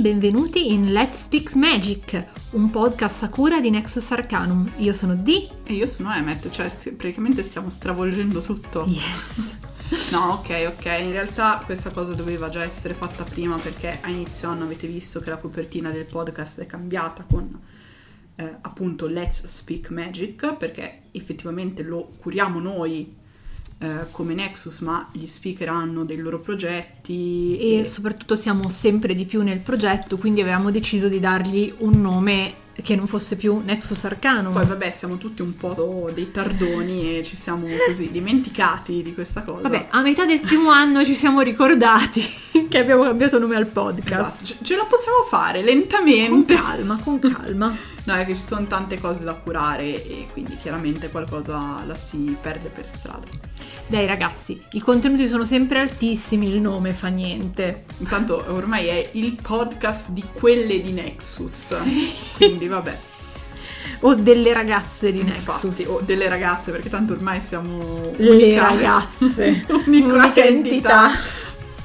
benvenuti in Let's Speak Magic, un podcast a cura di Nexus Arcanum. Io sono Dee. E io sono Emmet, cioè praticamente stiamo stravolgendo tutto. Yes. No, ok, ok, in realtà questa cosa doveva già essere fatta prima perché a inizio anno avete visto che la copertina del podcast è cambiata con eh, appunto Let's Speak Magic perché effettivamente lo curiamo noi eh, come Nexus, ma gli speaker hanno dei loro progetti. E, e soprattutto siamo sempre di più nel progetto, quindi avevamo deciso di dargli un nome che non fosse più Nexus Arcano. Poi vabbè, siamo tutti un po' dei tardoni e ci siamo così dimenticati di questa cosa. Vabbè, a metà del primo anno ci siamo ricordati che abbiamo cambiato nome al podcast. Esatto. Ce la possiamo fare lentamente. Con calma, con calma. no, è che ci sono tante cose da curare e quindi chiaramente qualcosa la si perde per strada. Dai ragazzi, i contenuti sono sempre altissimi, il nome fa niente. Intanto ormai è il podcast di quelle di Nexus. Sì. Quindi vabbè. O delle ragazze di Infatti, Nexus. o delle ragazze, perché tanto ormai siamo... Le unica- ragazze. unica, Unica entità entità.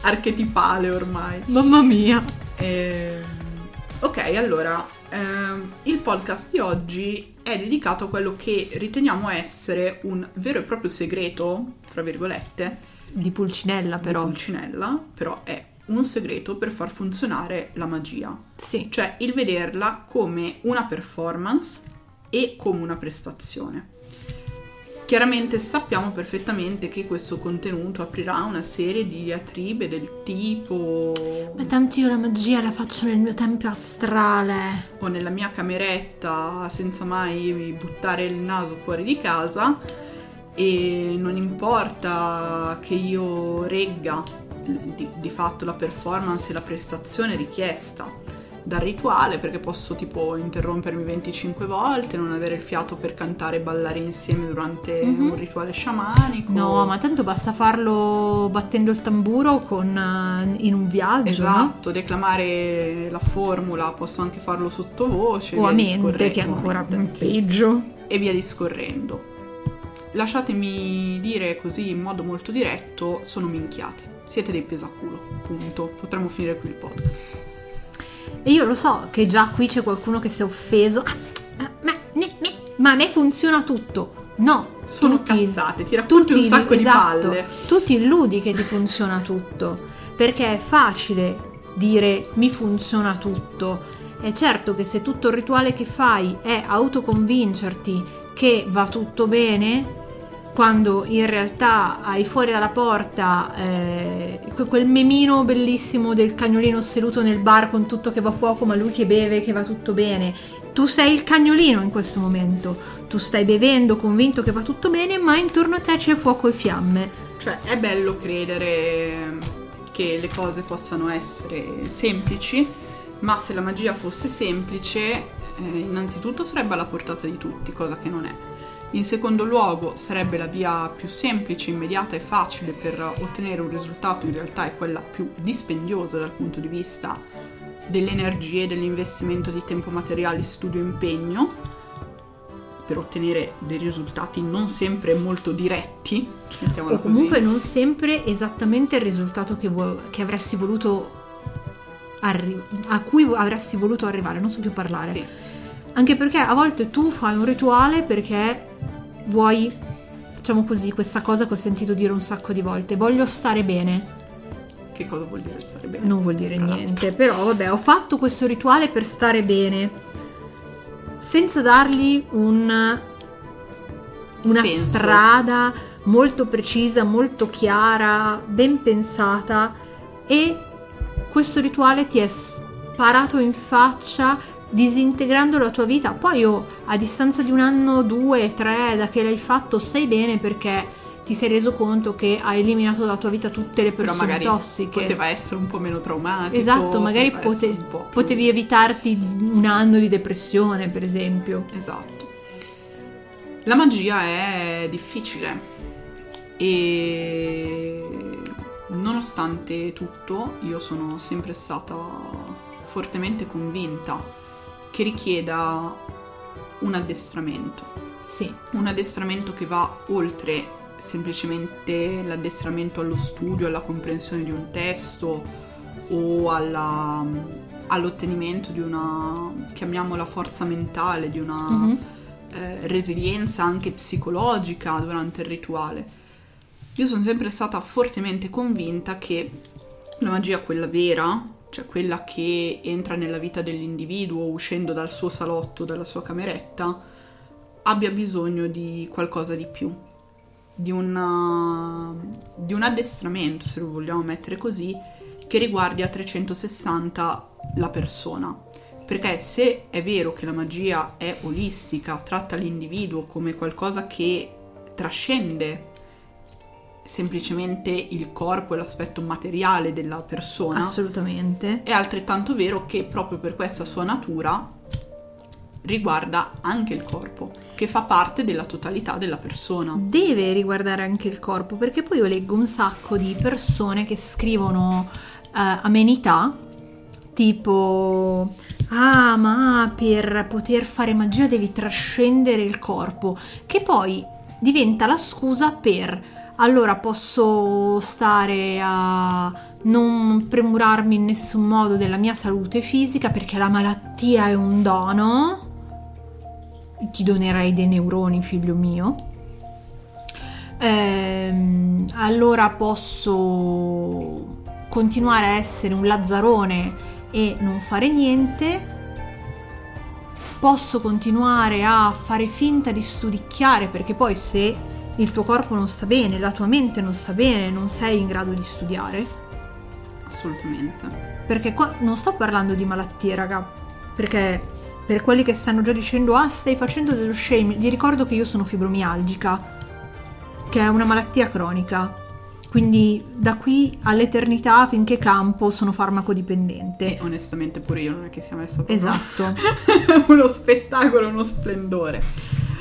archetipale ormai. Mamma mia. Ehm, ok, allora, ehm, il podcast di oggi è dedicato a quello che riteniamo essere un vero e proprio segreto, fra virgolette, Di Pulcinella di però. Pulcinella, però è un segreto per far funzionare la magia, Sì. cioè il vederla come una performance e come una prestazione. Chiaramente sappiamo perfettamente che questo contenuto aprirà una serie di diatribe del tipo Ma tanto io la magia la faccio nel mio tempio astrale. o nella mia cameretta senza mai buttare il naso fuori di casa e non importa che io regga di, di fatto la performance e la prestazione richiesta dal rituale perché posso tipo interrompermi 25 volte, non avere il fiato per cantare e ballare insieme durante Mhm. un rituale sciamanico. No, ma tanto basta farlo battendo il tamburo con, eh, in un viaggio. Esatto, declamare la formula, posso anche farlo sottovoce. no? O a mente, che è ancora O a mente. peggio. e via discorrendo. Lasciatemi dire così in modo molto diretto, sono minchiate. Siete dei pesaculo, punto. Potremmo finire qui il podcast. E io lo so che già qui c'è qualcuno che si è offeso. Ah, ah, ma, ne- ne- ma a me funziona tutto. No, Sono tu ti- cazzate, ti racconti un ti- sacco esatto, di palle. Tu ti illudi che ti funziona tutto. Perché è facile dire mi funziona tutto. È certo che se tutto il rituale che fai è autoconvincerti che va tutto bene, quando in realtà hai fuori dalla porta eh, que- quel memino bellissimo del cagnolino seduto nel bar con tutto che va a fuoco, ma lui che beve, che va tutto bene. Tu sei il cagnolino in questo momento. Tu stai bevendo, convinto che va tutto bene, ma intorno a te c'è fuoco e fiamme. Cioè, è bello credere che le cose possano essere semplici, ma se la magia fosse semplice, eh, innanzitutto sarebbe alla portata di tutti, cosa che non è. In secondo luogo sarebbe la via più semplice, immediata e facile per ottenere un risultato, in realtà è quella più dispendiosa dal punto di vista delle energie, dell'investimento di tempo materiale, studio e impegno, per ottenere dei risultati non sempre molto diretti, mettiamola O comunque così. non sempre esattamente il risultato che, vuo- che avresti voluto arri- a cui vo- avresti voluto arrivare, non so più parlare. Sì. Anche perché a volte tu fai un rituale perché vuoi, facciamo così, questa cosa che ho sentito dire un sacco di volte, voglio stare bene. Che cosa vuol dire stare bene? Non vuol dire niente, però vabbè, ho fatto questo rituale per stare bene, senza dargli un, una Senso. strada molto precisa, molto chiara, ben pensata e questo rituale ti è sparato in faccia disintegrando la tua vita. Poi oh, a distanza di un anno, due, tre da che l'hai fatto, stai bene perché ti sei reso conto che hai eliminato dalla tua vita tutte le persone magari tossiche. poteva essere un po' meno traumatico. Esatto, magari pote- po' potevi evitarti un anno di depressione, per esempio. Esatto. La magia è difficile e nonostante tutto, io sono sempre stata fortemente convinta che richieda un addestramento. Sì, Un addestramento che va oltre semplicemente l'addestramento allo studio, alla comprensione di un testo o alla- all'ottenimento di una, chiamiamola forza mentale, di una Mhm. eh, resilienza anche psicologica durante il rituale. Io sono sempre stata fortemente convinta che la magia, quella vera, cioè quella che entra nella vita dell'individuo uscendo dal suo salotto, dalla sua cameretta, abbia bisogno di qualcosa di più, di, una- di un addestramento, se lo vogliamo mettere così, che riguardi a 360 la persona. Perché se è vero che la magia è olistica, tratta l'individuo come qualcosa che trascende semplicemente il corpo e l'aspetto materiale della persona, assolutamente. è altrettanto vero che proprio per questa sua natura riguarda anche il corpo, che fa parte della totalità della persona. Deve riguardare anche il corpo, perché poi io leggo un sacco di persone che scrivono eh, amenità tipo ah ma per poter fare magia devi trascendere il corpo che poi diventa la scusa per allora posso stare a non premurarmi in nessun modo della mia salute fisica perché la malattia è un dono ti donerei dei neuroni figlio mio Ehm, allora posso continuare a essere un lazzarone e non fare niente. Posso continuare a fare finta di studicchiare perché poi se il tuo corpo non sta bene, la tua mente non sta bene, non sei in grado di studiare. Assolutamente. Perché qua non sto parlando di malattie, raga. Perché per quelli che stanno già dicendo, ah, stai facendo dello shame, vi ricordo che io sono fibromialgica, che è una malattia cronica. Quindi da qui all'eternità, finché campo, sono farmacodipendente. E onestamente pure io non è che sia messa proprio Esatto. uno spettacolo, uno splendore.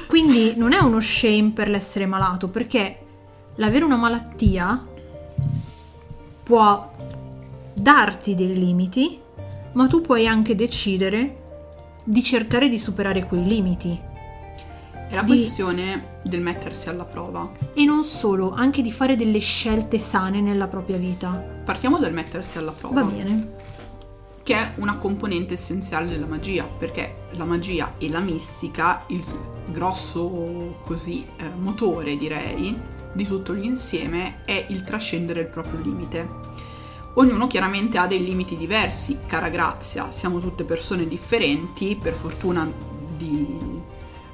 Quindi non è uno shame per l'essere malato, perché l'avere una malattia può darti dei limiti, ma tu puoi anche decidere di cercare di superare quei limiti. È la Di- questione del mettersi alla prova. E non solo, anche di fare delle scelte sane nella propria vita. Partiamo dal mettersi alla prova. Va bene. Che è una componente essenziale della magia, perché la magia e la mistica, il grosso così eh, motore direi di tutto l'insieme è il trascendere il proprio limite. Ognuno chiaramente ha dei limiti diversi, cara Grazia, siamo tutte persone differenti, per fortuna di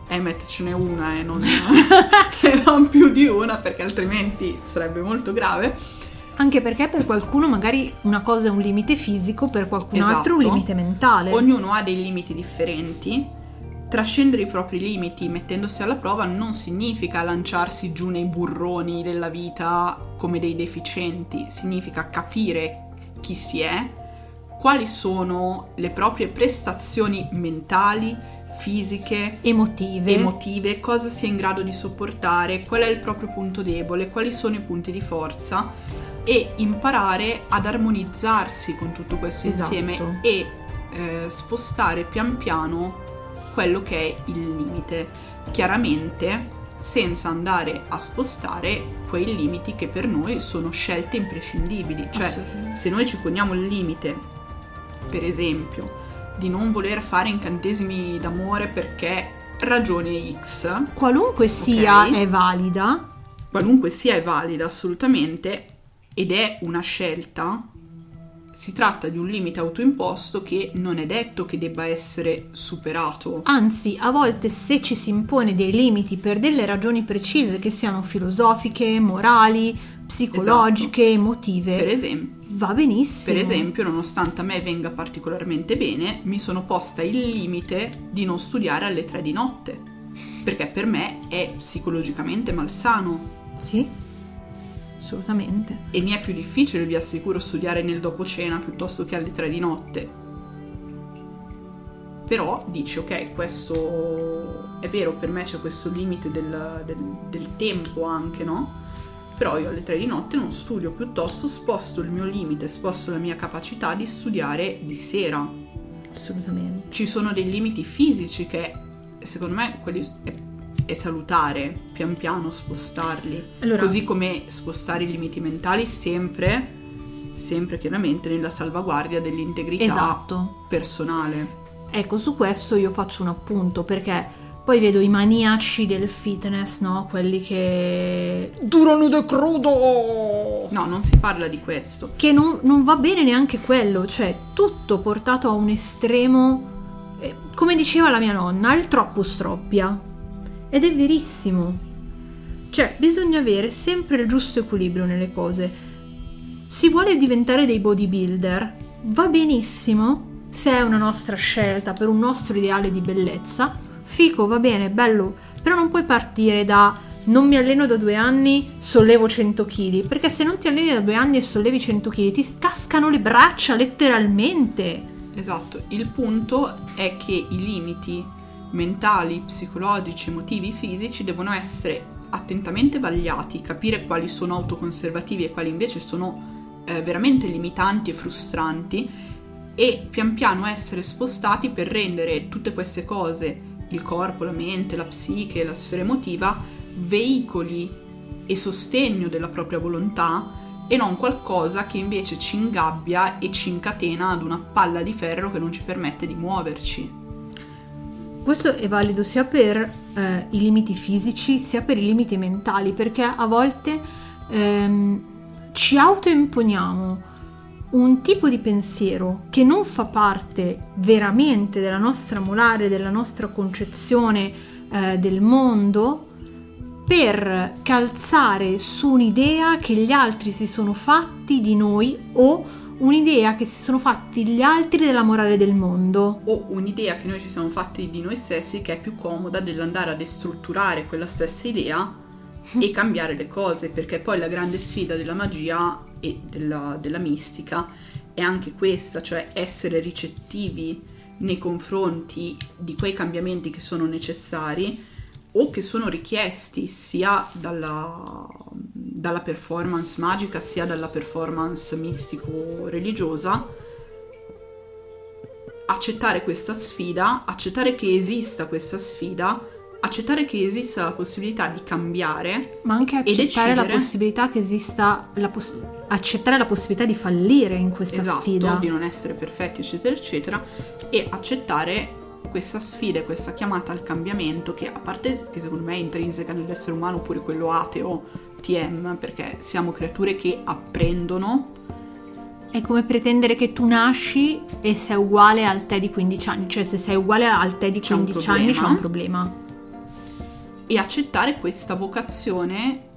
Emmet ce n'è una e non, e non più di una perché altrimenti sarebbe molto grave. Anche perché per qualcuno magari una cosa è un limite fisico, per qualcun altro un Esatto. limite mentale. Ognuno ha dei limiti differenti. Trascendere i propri limiti mettendosi alla prova non significa lanciarsi giù nei burroni della vita come dei deficienti, significa capire chi si è, quali sono le proprie prestazioni mentali, fisiche, Emotive. emotive, cosa si è in grado di sopportare, qual è il proprio punto debole, quali sono i punti di forza e imparare ad armonizzarsi con tutto questo Esatto. insieme e eh, spostare pian piano quello che è il limite. Chiaramente senza andare a spostare quei limiti che per noi sono scelte imprescindibili. Cioè, se noi ci poniamo il limite, per esempio, di non voler fare incantesimi d'amore perché ragione X, Qualunque sia Ok. è valida, qualunque sia è valida assolutamente ed è una scelta, si tratta di un limite autoimposto che non è detto che debba essere superato. anzi a volte se ci si impone dei limiti per delle ragioni precise che siano filosofiche, morali, psicologiche, emotive, Per esempio, va benissimo. per esempio, nonostante a me venga particolarmente bene, mi sono posta il limite di non studiare alle tre di notte, perché per me è psicologicamente malsano. Sì, assolutamente. E mi è più difficile, vi assicuro, studiare nel dopo cena piuttosto che alle 3 di notte. Però dici, ok, questo è vero, per me c'è questo limite del, del- del tempo anche, no? però io alle 3 di notte non studio, piuttosto sposto il mio limite, sposto la mia capacità di studiare di sera. Assolutamente. Ci sono dei limiti fisici che secondo me quelli è salutare pian piano spostarli, Allora- così come spostare i limiti mentali sempre, sempre chiaramente nella salvaguardia dell'integrità Esatto. personale. Ecco, su questo io faccio un appunto perché poi vedo i maniaci del fitness, no? Quelli che duro nudo e crudo. No, non si parla di questo. Che non, non va bene neanche quello, cioè tutto portato a un estremo, eh, come diceva la mia nonna, il troppo stroppia. Ed è verissimo. Cioè, bisogna avere sempre il giusto equilibrio nelle cose. Si vuole diventare dei bodybuilder, va benissimo se è una nostra scelta per un nostro ideale di bellezza. Fico, va bene, bello, però non puoi partire da non mi alleno da due anni, sollevo 100 kg, perché se non ti alleni da due anni e sollevi 100 kg ti cascano le braccia letteralmente. Esatto, il punto è che i limiti mentali, psicologici, emotivi, fisici devono essere attentamente vagliati, capire quali sono autoconservativi e quali invece sono eh, veramente limitanti e frustranti e pian piano essere spostati per rendere tutte queste cose, il corpo, la mente, la psiche, la sfera emotiva, veicoli e sostegno della propria volontà e non qualcosa che invece ci ingabbia e ci incatena ad una palla di ferro che non ci permette di muoverci. Questo è valido sia per eh, i limiti fisici sia per i limiti mentali, perché a volte ehm, ci autoimponiamo un tipo di pensiero che non fa parte veramente della nostra morale, della nostra concezione eh, del mondo, per calzare su un'idea che gli altri si sono fatti di noi o un'idea che si sono fatti gli altri della morale del mondo. O un'idea che noi ci siamo fatti di noi stessi che è più comoda dell'andare a destrutturare quella stessa idea e cambiare le cose, perché poi la grande sfida della magia e della, della mistica è anche questa, cioè essere ricettivi nei confronti di quei cambiamenti che sono necessari o che sono richiesti sia dalla, dalla performance magica sia dalla performance mistico-religiosa, accettare questa sfida, accettare che esista questa sfida, accettare che esista la possibilità di cambiare Ma anche accettare la possibilità che esista, la poss- accettare la possibilità di fallire in questa esatto, sfida. di non essere perfetti, eccetera, eccetera, e accettare questa sfida e questa chiamata al cambiamento che a parte che secondo me è intrinseca nell'essere umano pure quello ateo TM perché siamo creature che apprendono È come pretendere che tu nasci e sei uguale al te di 15 anni, cioè se sei uguale al te di C'è un 15 anni c'è un problema. e accettare questa vocazione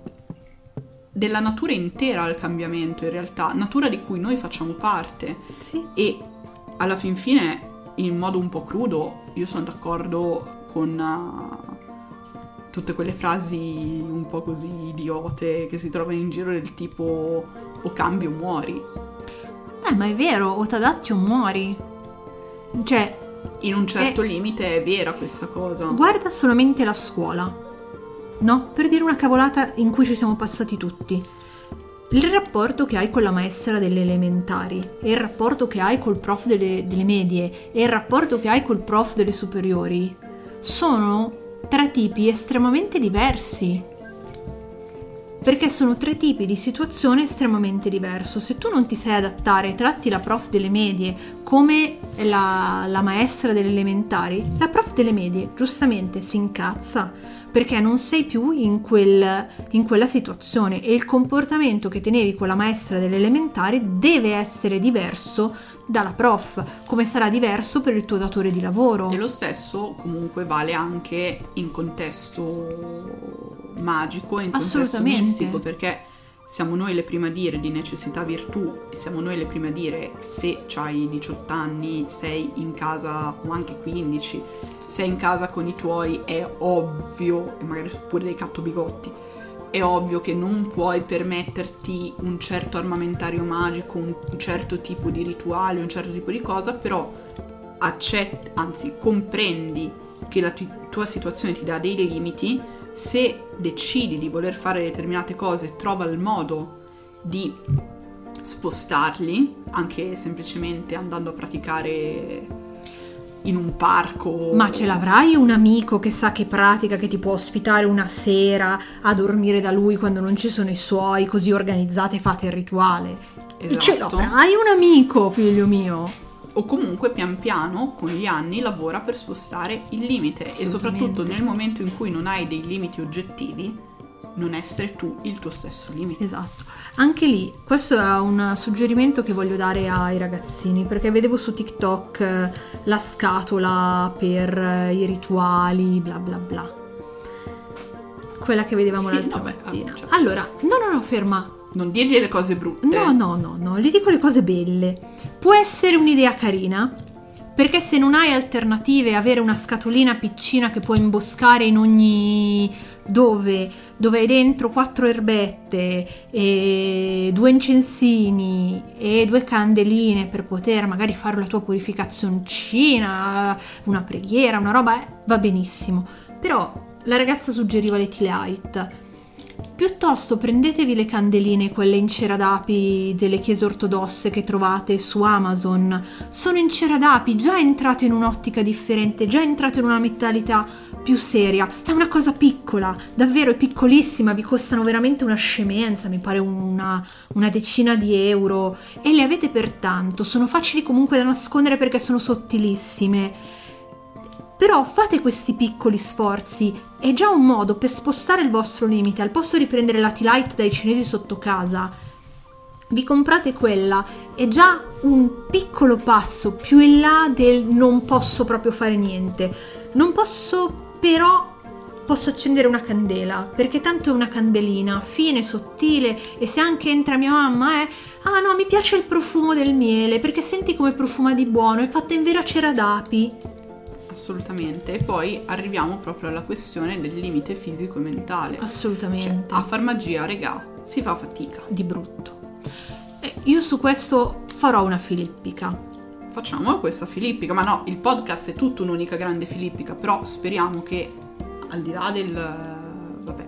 della natura intera al cambiamento in realtà, natura di cui noi facciamo parte Sì. e alla fin fine in modo un po' crudo io sono d'accordo con uh, tutte quelle frasi un po' così idiote che si trovano in giro del tipo o cambi o muori Eh, ma è vero, o t'adatti o muori. Cioè, in un certo Eh. limite è vera questa cosa guarda solamente la scuola. No? Per dire una cavolata in cui ci siamo passati tutti. Il rapporto che hai con la maestra delle elementari e il rapporto che hai col prof delle, delle medie e il rapporto che hai col prof delle superiori sono tre tipi estremamente diversi. Perché sono tre tipi di situazione estremamente diverso. Se tu non ti sai adattare e tratti la prof delle medie come la, la maestra delle elementari, la prof delle medie giustamente si incazza perché non sei più in, quel- in quella situazione e il comportamento che tenevi con la maestra delle elementari deve essere diverso dalla prof, come sarà diverso per il tuo datore di lavoro. E lo stesso comunque vale anche in contesto magico, in contesto mistico, perché siamo noi le prime a dire di necessità virtù e siamo noi le prime a dire se hai 18 anni, sei in casa o anche 15, sei in casa con i tuoi, è ovvio, e magari pure dei cattobigotti, è ovvio che non puoi permetterti un certo armamentario magico, un certo tipo di rituale, un certo tipo di cosa, però accetti, anzi comprendi che la tu- tua situazione ti dà dei limiti, se decidi di voler fare determinate cose, trova il modo di spostarli, anche semplicemente andando a praticare in un parco. Ma ce l'avrai un amico che sa che pratica, che ti può ospitare una sera a dormire da lui quando non ci sono i suoi, così organizzate fate il rituale. Esatto. Ce l'avrai un amico, figlio mio. o comunque pian piano con gli anni lavora per spostare il limite e soprattutto nel momento in cui non hai dei limiti oggettivi non essere tu il tuo stesso limite. Esatto. Anche lì, questo è un suggerimento che voglio dare ai ragazzini, perché vedevo su TikTok eh, la scatola per eh, i rituali, bla bla bla. Quella che vedevamo Sì, l'altra vabbè, mattina. ah, cioè- Allora, no, no, no, ferma. Non dirgli le cose brutte. No, no, no, no, gli dico le cose belle. Può essere un'idea carina, perché se non hai alternative, avere una scatolina piccina che puoi imboscare in ogni dove, dove hai dentro quattro erbette e due incensini e due candeline per poter magari fare la tua purificazioncina, una preghiera, una roba, eh, va benissimo. Però la ragazza suggeriva le tea light. Piuttosto prendetevi le candeline, quelle in cera d'api delle chiese ortodosse che trovate su Amazon. Sono in cera d'api, già entrate in un'ottica differente, già entrate in una mentalità più seria. È una cosa piccola, davvero è piccolissima, vi costano veramente una scemenza, mi pare una, una decina di euro. E le avete per tanto, sono facili comunque da nascondere perché sono sottilissime. Però fate questi piccoli sforzi, è già un modo per spostare il vostro limite, al posto di prendere la tea light dai cinesi sotto casa, vi comprate quella, è già un piccolo passo più in là del non posso proprio fare niente. Non posso però posso accendere una candela, perché tanto è una candelina, fine, sottile, e se anche entra mia mamma è ah no, mi piace il profumo del miele, perché senti come profuma di buono, è fatta in vera cera d'api. Assolutamente. E poi arriviamo proprio alla questione del limite fisico e mentale. Cioè, Assolutamente. a far magia, regà, si fa fatica. di brutto. Eh, io su questo farò una filippica. Facciamo questa filippica, ma no, il podcast è tutto un'unica grande filippica, però speriamo che al di là del... vabbè,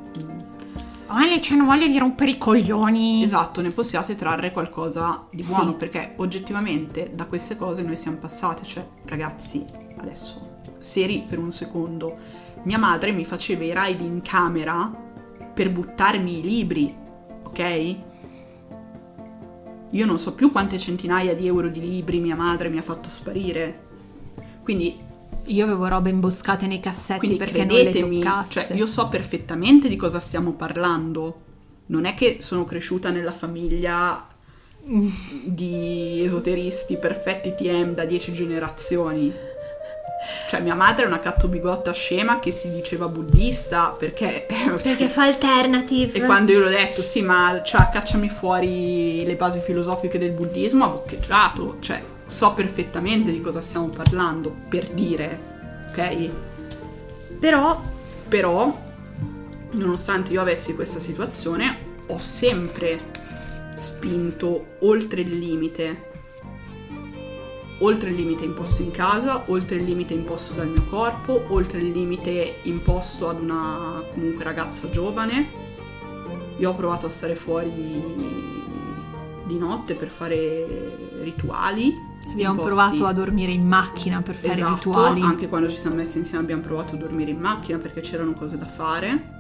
Ale, c'è una voglia di rompere i coglioni. esatto, ne possiate trarre qualcosa di buono, Sì. perché oggettivamente da queste cose noi siamo passati, cioè ragazzi, adesso, seri per un secondo, mia madre mi faceva i raid in camera per buttarmi i libri, ok? Io non so più quante centinaia di euro di libri mia madre mi ha fatto sparire. Quindi Io avevo robe imboscate nei cassetti perché non le toccasse. cioè io so perfettamente di cosa stiamo parlando. Non è che sono cresciuta nella famiglia di esoteristi perfetti TM da dieci generazioni. Cioè mia madre è una cattobigotta scema che si diceva buddista perché... Perché fa alternative. E quando io l'ho detto, sì, ma cioè, cacciami fuori le basi filosofiche del buddismo, ha boccheggiato. Cioè, so perfettamente di cosa stiamo parlando, per dire, ok? Però Però, nonostante io avessi questa situazione, ho sempre spinto oltre il limite. Oltre il limite imposto in casa, oltre il limite imposto dal mio corpo, oltre il limite imposto ad una comunque ragazza giovane. Io ho provato a stare fuori di notte per fare rituali. abbiamo imposti- provato a dormire in macchina per fare esatto, rituali. Anche quando ci siamo messi insieme abbiamo provato a dormire in macchina perché c'erano cose da fare.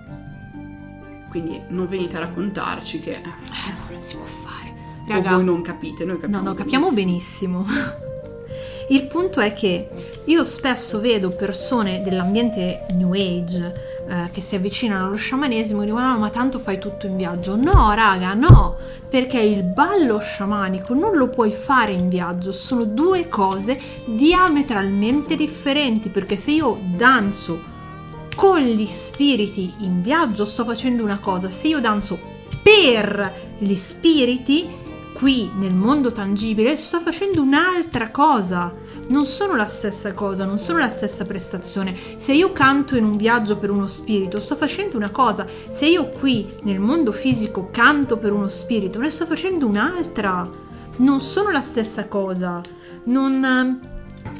Quindi non venite a raccontarci che Eh, no, non si può fare. o Raga, voi non capite, noi capiamo. No, no, capiamo benissimo. Il punto è che io spesso vedo persone dell'ambiente New Age eh, che si avvicinano allo sciamanesimo e dicono "Ah, ma tanto fai tutto in viaggio. No, raga, no, perché il ballo sciamanico non lo puoi fare in viaggio, sono due cose diametralmente differenti, perché se io danzo con gli spiriti in viaggio sto facendo una cosa, se io danzo per gli spiriti qui nel mondo tangibile sto facendo un'altra cosa. Non sono la stessa cosa, non sono la stessa prestazione. Se io canto in un viaggio per uno spirito, sto facendo una cosa. Se io qui nel mondo fisico canto per uno spirito, ne sto facendo un'altra. Non sono la stessa cosa. Non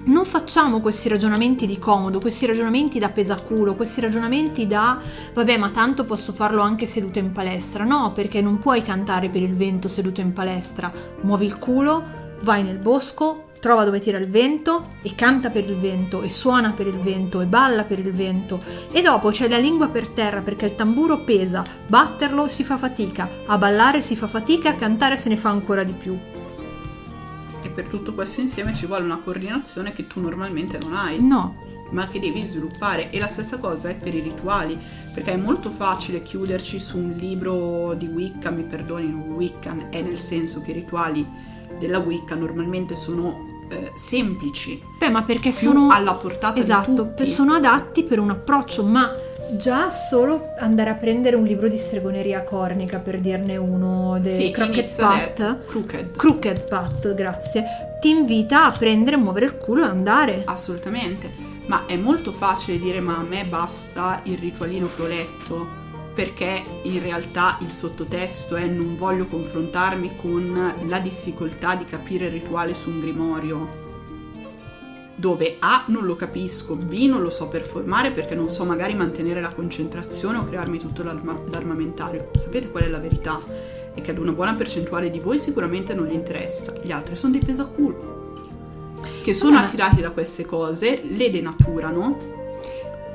non facciamo questi ragionamenti di comodo, questi ragionamenti da pesaculo, questi ragionamenti da vabbè ma tanto posso farlo anche seduto in palestra. No, perché non puoi cantare per il vento seduto in palestra. Muovi il culo, vai nel bosco, trova dove tira il vento e canta per il vento e suona per il vento e balla per il vento e dopo c'è la lingua per terra perché il tamburo pesa, batterlo si fa fatica, a ballare si fa fatica, a cantare se ne fa ancora di più per tutto questo insieme ci vuole una coordinazione che tu normalmente non hai. No. Ma che devi sviluppare. E la stessa cosa è per i rituali, perché è molto facile chiuderci su un libro di Wicca, mi perdoni, Wiccan è nel senso che i rituali della Wicca normalmente sono eh, semplici. Beh, ma perché sono alla portata esatto, di tutti. sono adatti per un approccio, ma Già solo andare a prendere un libro di stregoneria cornica, per dirne uno, dei sì, Crooked Pat, crooked. crooked Pat, grazie, ti invita a prendere, muovere il culo e andare. Assolutamente, ma è molto facile dire ma a me basta il ritualino che ho letto, perché in realtà il sottotesto è non voglio confrontarmi con la difficoltà di capire il rituale su un grimorio dove A non lo capisco, B non lo so performare perché non so magari mantenere la concentrazione o crearmi tutto l'arma- l'armamentario. Sapete qual è la verità? È che ad una buona percentuale di voi sicuramente non gli interessa, gli altri sono dei pesaculo che sono Vabbè. attirati da queste cose, le denaturano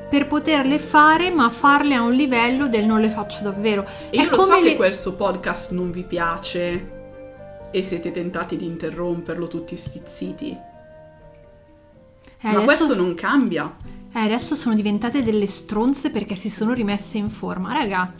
per poterle fare, ma farle a un livello del non le faccio davvero. E È io lo come so le- che questo podcast non vi piace e siete tentati di interromperlo tutti stizziti. Eh, Ma adesso... questo non cambia. eh, adesso sono diventate delle stronze perché si sono rimesse in forma. Raga.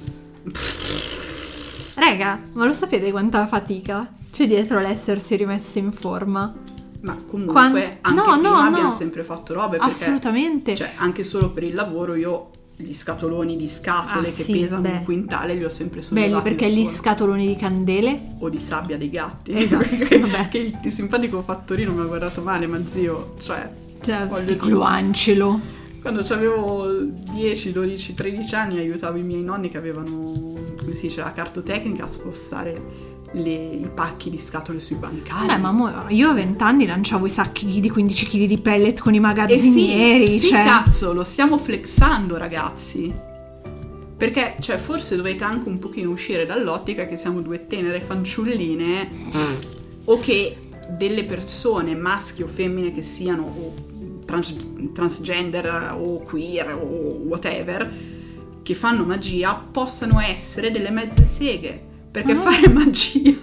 Raga, ma lo sapete quanta fatica c'è dietro l'essersi rimesse in forma? Ma comunque Quan- anche no, prima no, abbiamo no. sempre fatto robe perché Assolutamente. cioè, anche solo per il lavoro io gli scatoloni di scatole Ah, che sì, pesano beh. un quintale li ho sempre sollevati Belli perché gli scatoloni di candele. o di sabbia dei gatti Esatto, Perché- vabbè. che il, il simpatico fattorino mi ha guardato male ma zio cioè Cioè, Voglio piccolo dire. Angelo. quando avevo 10, 12, 13 anni aiutavo i miei nonni che avevano come si dice la cartotecnica a spostare le- i pacchi di scatole sui bancali Beh, ma mo- io a 20 anni lanciavo i sacchi di 15 kg di pellet con i sì, magazzinieri. sì, cioè... cazzo, lo stiamo flexando, ragazzi. Perché, cioè, forse dovete anche un pochino uscire dall'ottica che siamo due tenere fanciulline o che delle persone, maschi o femmine che siano, o trans- transgender o queer o whatever, che fanno magia, possano essere delle mezze seghe. Perché no. fare magia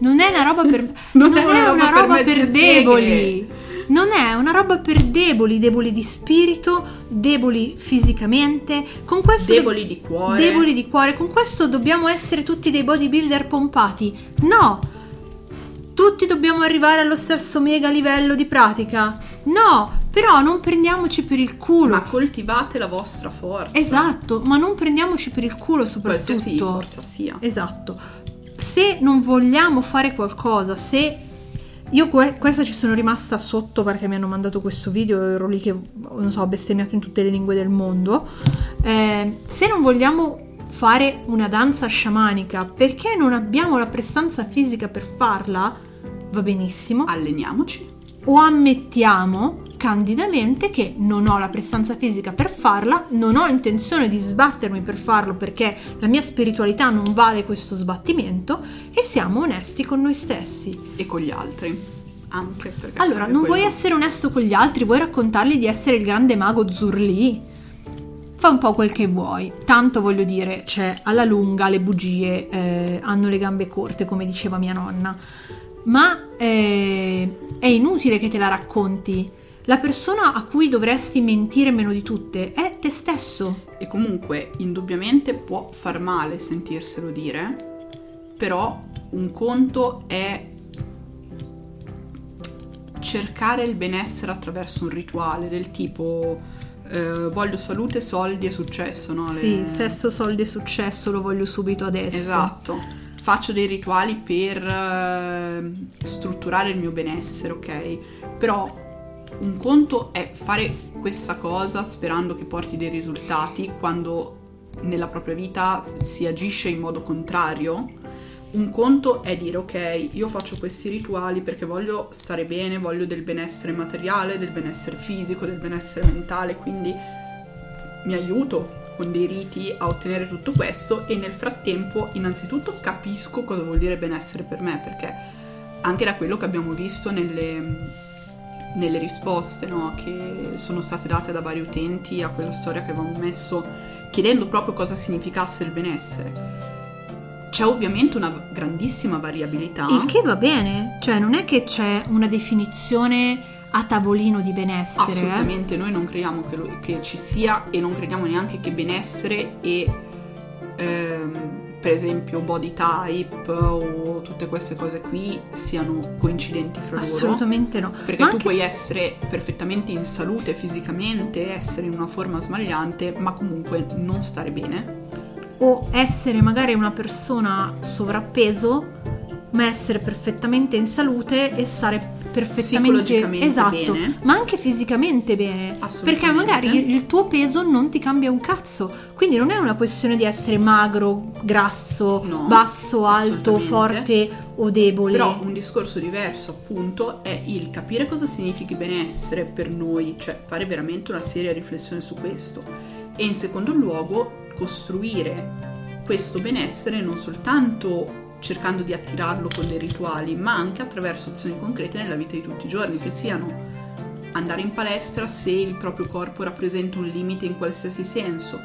Non è una roba per, Non non è è una una roba roba per per, deboli. Non è una roba per deboli, deboli di spirito, deboli fisicamente. Con questo deboli di cuore. deboli di cuore. Con questo dobbiamo essere tutti dei bodybuilder pompati. No! Tutti dobbiamo arrivare allo stesso mega livello di pratica. No! Però non prendiamoci per il culo. Ma coltivate la vostra forza. Esatto, ma non prendiamoci per il culo soprattutto. Qualsiasi forza sia. Esatto. Se non vogliamo fare qualcosa, se io que- questa ci sono rimasta sotto perché mi hanno mandato questo video, ero lì che non so, ho bestemmiato in tutte le lingue del mondo. Eh, se non vogliamo fare una danza sciamanica perché non abbiamo la prestanza fisica per farla, va benissimo Alleniamoci. o ammettiamo candidamente che non ho la prestanza fisica per farla, non ho intenzione di sbattermi per farlo perché la mia spiritualità non vale questo sbattimento e siamo onesti con noi stessi. E con gli altri. Anche perché. Allora, non vuoi quello- essere onesto con gli altri, vuoi raccontargli di essere il grande mago Zurli? Fa un po' quel che vuoi. Tanto voglio dire, cioè, alla lunga le bugie eh, hanno le gambe corte, come diceva mia nonna. Ma eh, è inutile che te la racconti. La persona a cui dovresti mentire meno di tutte è te stesso. E comunque, indubbiamente può far male sentirselo dire. Però un conto è cercare il benessere attraverso un rituale del tipo eh, voglio salute, soldi e successo, no? Le- Sì, sesso, soldi e successo lo voglio subito adesso. Esatto. Faccio dei rituali per eh, strutturare il mio benessere, ok? Però un conto è fare questa cosa sperando che porti dei risultati quando nella propria vita si agisce in modo contrario. un conto è dire ok, io faccio questi rituali perché voglio stare bene, voglio del benessere materiale, del benessere fisico, del benessere mentale, quindi mi aiuto con dei riti a ottenere tutto questo e nel frattempo innanzitutto capisco cosa vuol dire benessere per me perché anche da quello che abbiamo visto nelle, nelle risposte no, che sono state date da vari utenti a quella storia che avevamo messo chiedendo proprio cosa significasse il benessere c'è ovviamente una grandissima variabilità. Il che va bene, cioè non è che c'è una definizione a tavolino di benessere. eh. Assolutamente, noi non crediamo che, lo, che, ci sia e non crediamo neanche che benessere e ehm, per esempio body type o tutte queste cose qui siano coincidenti fra loro. Assolutamente no. Perché ma tu anche... puoi essere perfettamente in salute fisicamente, essere in una forma smagliante, ma comunque non stare bene o essere magari una persona sovrappeso ma essere perfettamente in salute e stare perfettamente esatto, bene. ma anche fisicamente bene, perché magari il tuo peso non ti cambia un cazzo. Quindi non è una questione di essere magro, grasso, no, basso, alto, forte o debole. Però un discorso diverso, appunto, è il capire cosa significhi benessere per noi, cioè fare veramente una seria riflessione su questo. E in secondo luogo costruire questo benessere non soltanto cercando di attirarlo con dei rituali, ma anche attraverso azioni concrete nella vita di tutti i giorni, che siano andare in palestra se il proprio corpo rappresenta un limite in qualsiasi senso,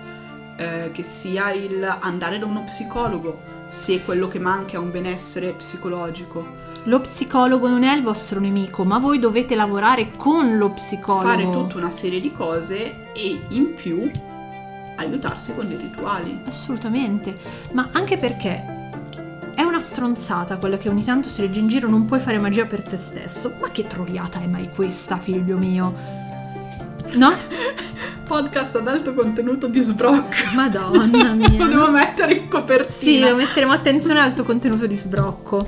eh, che sia il andare da uno psicologo se quello che manca è un benessere psicologico. Lo psicologo non è il vostro nemico, ma voi dovete lavorare con lo psicologo. Fare tutta una serie di cose e in più aiutarsi con dei rituali. Assolutamente, ma anche perché stronzata quella che ogni tanto si legge in giro non puoi fare magia per te stesso. Ma che troiata è mai questa, figlio mio? No? Podcast ad alto contenuto di sbrocco. Madonna mia. Lo devo mettere in copertina. Sì, lo metteremo attenzione al alto contenuto di sbrocco.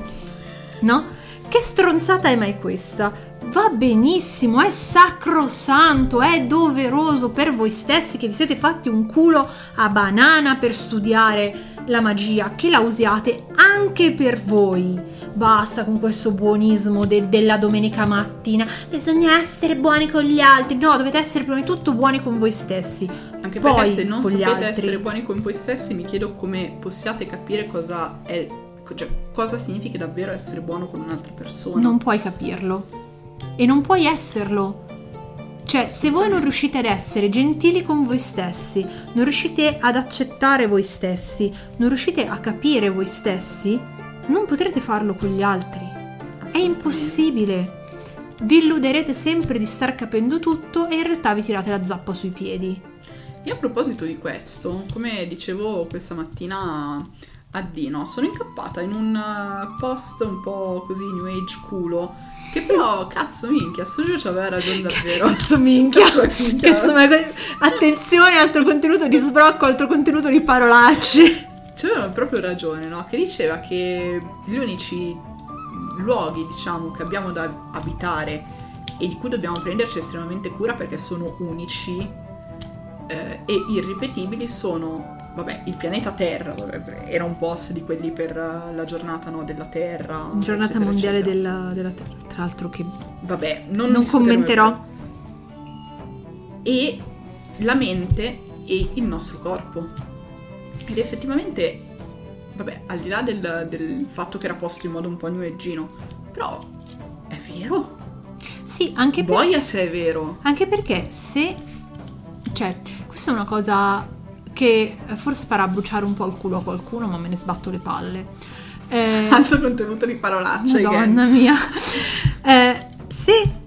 No? Che stronzata è mai questa? Va benissimo, è sacrosanto, è doveroso per voi stessi che vi siete fatti un culo a banana per studiare la magia, che la usiate anche per voi. Basta con questo buonismo de- della domenica mattina. Bisogna essere buoni con gli altri. No, dovete essere prima di tutto buoni con voi stessi. Anche Poi, perché se non sapete essere buoni con voi stessi, mi chiedo come possiate capire cosa è cioè, cosa significa davvero essere buono con un'altra persona. Non puoi capirlo. E non puoi esserlo. Cioè, se voi non riuscite ad essere gentili con voi stessi, non riuscite ad accettare voi stessi, non riuscite a capire voi stessi, non potrete farlo con gli altri. È impossibile. Vi illuderete sempre di star capendo tutto e in realtà vi tirate la zappa sui piedi. E a proposito di questo, come dicevo questa mattina a Dino, sono incappata in un eh, post un po' così new age culo. Che però, cazzo minchia, Sujo ci aveva ragione davvero. Cazzo minchia. cazzo, ma... Attenzione, altro contenuto di sbrocco, altro contenuto di parolacce. C'aveva proprio ragione, no? Che diceva che gli unici luoghi, diciamo, che abbiamo da abitare e di cui dobbiamo prenderci estremamente cura perché sono unici eh, e irripetibili sono vabbè, il pianeta Terra era un post di quelli per la giornata no, della Terra. Giornata eccetera, mondiale eccetera. Della, della, Terra, tra l'altro che... Vabbè, non, non commenterò. E la mente e il nostro corpo. Ed effettivamente, vabbè, al di là del, del fatto che era posto in modo un po' newegino, però è vero. Sì, anche perché... Boia se è vero. Anche perché se... Cioè, questa è una cosa che forse farà bruciare un po' il culo a qualcuno, ma me ne sbatto le palle. Eh, Alto contenuto di parolacce. Madonna mia. Eh, se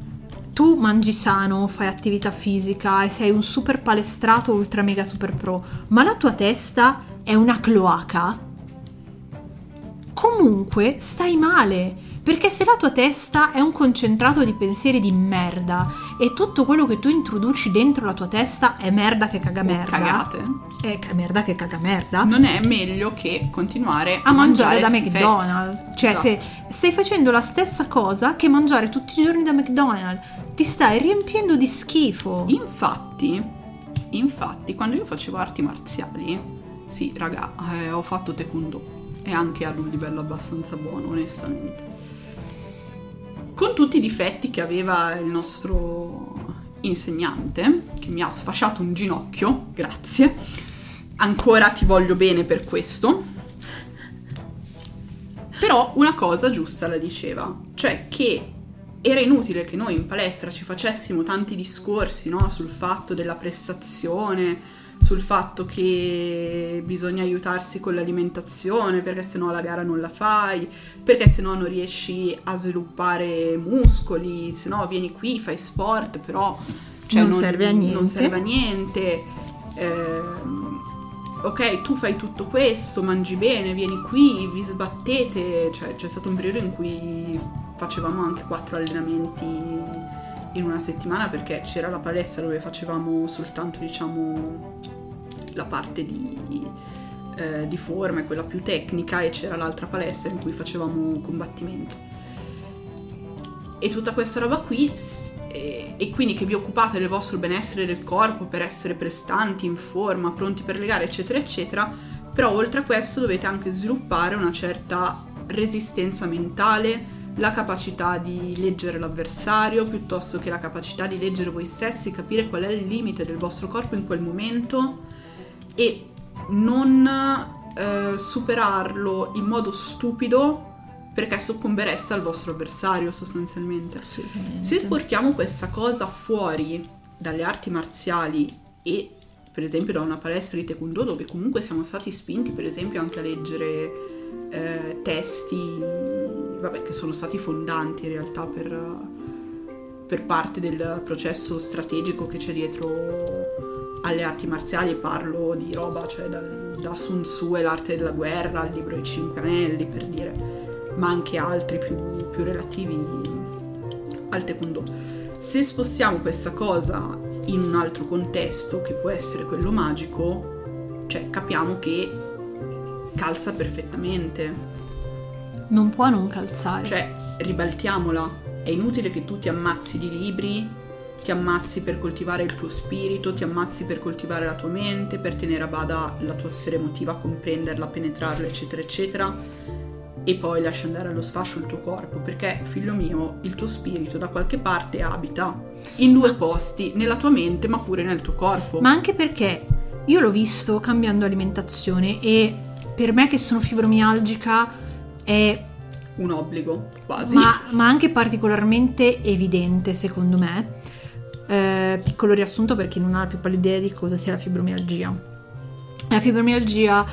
tu mangi sano, fai attività fisica e sei un super palestrato ultra mega super pro, ma la tua testa è una cloaca, comunque stai male perché se la tua testa è un concentrato di pensieri di merda e tutto quello che tu introduci dentro la tua testa è merda che caga merda. Cagate. È merda che caga merda. Non è meglio che continuare a, a mangiare, mangiare da McDonald's. Cioè, esatto. se stai facendo la stessa cosa che mangiare tutti i giorni da McDonald's, ti stai riempiendo di schifo. Infatti, infatti, quando io facevo arti marziali, sì, raga, eh, ho fatto taekwondo è anche ad un livello abbastanza buono, onestamente. Con tutti i difetti che aveva il nostro insegnante, che mi ha sfasciato un ginocchio, grazie, ancora ti voglio bene per questo, però una cosa giusta la diceva, cioè che era inutile che noi in palestra ci facessimo tanti discorsi no? sul fatto della prestazione, sul fatto che bisogna aiutarsi con l'alimentazione perché sennò la gara non la fai, perché sennò non riesci a sviluppare muscoli, sennò vieni qui, fai sport, però cioè, non, non, serve a niente. Non serve a niente. Eh, ok, tu fai tutto questo, mangi bene, vieni qui, vi sbattete, cioè c'è stato un periodo in cui facevamo anche quattro allenamenti in una settimana perché c'era la palestra dove facevamo soltanto diciamo la parte di, eh, di forma e quella più tecnica e c'era l'altra palestra in cui facevamo combattimento. E tutta questa roba qui e, e, quindi che vi occupate del vostro benessere del corpo per essere prestanti, in forma, pronti per le gare, eccetera, eccetera, però oltre a questo dovete anche sviluppare una certa resistenza mentale, la capacità di leggere l'avversario piuttosto che la capacità di leggere voi stessi, capire qual è il limite del vostro corpo in quel momento e non eh, superarlo in modo stupido perché soccombereste al vostro avversario sostanzialmente. Assolutamente. Se portiamo questa cosa fuori dalle arti marziali e per esempio da una palestra di taekwondo dove comunque siamo stati spinti per esempio anche a leggere eh, testi vabbè, che sono stati fondanti in realtà per, per parte del processo strategico che c'è dietro alle arti marziali parlo di roba cioè da, da Sun Tzu e l'arte della guerra il libro dei cinque anelli per dire ma anche altri più, più relativi al taekwondo. Se spostiamo questa cosa in un altro contesto, che può essere quello magico, cioè capiamo che calza perfettamente. Non può non calzare. Cioè, ribaltiamola. È inutile che tu ti ammazzi di libri, ti ammazzi per coltivare il tuo spirito, ti ammazzi per coltivare la tua mente, per tenere a bada la tua sfera emotiva, comprenderla, penetrarla, eccetera, eccetera e poi lasci andare allo sfascio il tuo corpo, perché figlio mio, il tuo spirito da qualche parte abita in due posti, nella tua mente ma pure nel tuo corpo. Ma anche perché io l'ho visto cambiando alimentazione e per me che sono fibromialgica è un obbligo quasi. Ma, ma anche particolarmente evidente secondo me. Eh, piccolo riassunto per chi non ha la più pallida idea di cosa sia la fibromialgia. La fibromialgia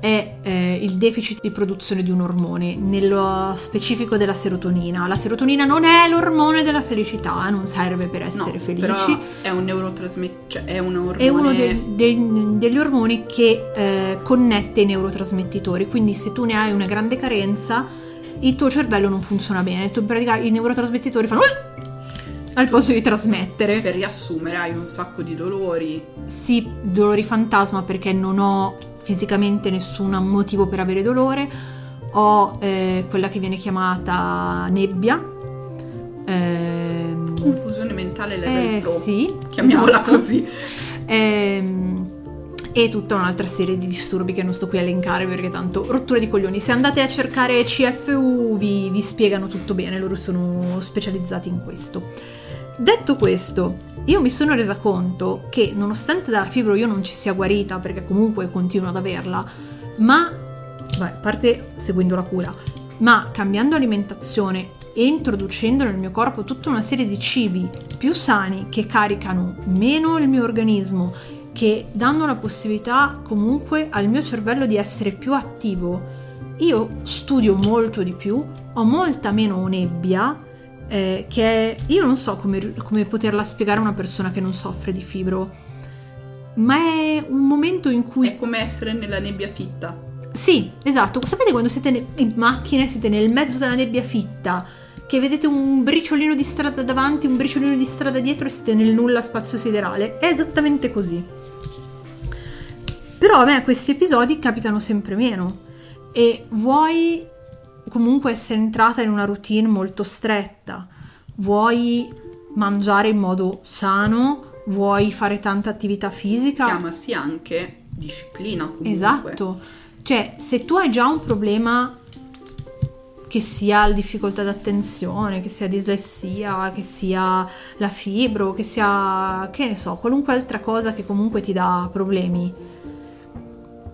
è eh, il deficit di produzione di un ormone, nello specifico della serotonina. La serotonina non è l'ormone della felicità, non serve per essere no, felici. è un neurotrasmettitore, cioè è un ormone... È uno de- de- degli ormoni che eh, connette i neurotrasmettitori, quindi se tu ne hai una grande carenza, il tuo cervello non funziona bene, tu, in pratica i neurotrasmettitori fanno al posto di trasmettere. Per riassumere, hai un sacco di dolori. Sì, dolori fantasma perché non ho fisicamente nessun motivo per avere dolore, ho eh, quella che viene chiamata nebbia. Eh, Confusione mentale level eh, pro, sì, chiamiamola esatto. così. Eh, e tutta un'altra serie di disturbi che non sto qui a elencare perché tanto rottura di coglioni. Se andate a cercare CFU vi, vi spiegano tutto bene, loro sono specializzati in questo. Detto questo, io mi sono resa conto che nonostante dalla fibro io non ci sia guarita, perché comunque continuo ad averla, ma, a parte seguendo la cura, ma cambiando alimentazione e introducendo nel mio corpo tutta una serie di cibi più sani che caricano meno il mio organismo, che danno la possibilità comunque al mio cervello di essere più attivo, io studio molto di più, ho molta meno nebbia eh, che io non so come, come poterla spiegare a una persona che non soffre di fibro, ma è un momento in cui... È come essere nella nebbia fitta. Sì, esatto. Sapete quando siete in macchina, siete nel mezzo della nebbia fitta, che vedete un briciolino di strada davanti, un briciolino di strada dietro e siete nel nulla spazio siderale? È esattamente così. Però a me questi episodi capitano sempre meno. E vuoi comunque essere entrata in una routine molto stretta, vuoi mangiare in modo sano, vuoi fare tanta attività fisica. Chiamasi anche disciplina comunque. Esatto. Cioè, se tu hai già un problema che sia la difficoltà d'attenzione, che sia dislessia, che sia la fibro, che sia, che ne so, qualunque altra cosa che comunque ti dà problemi,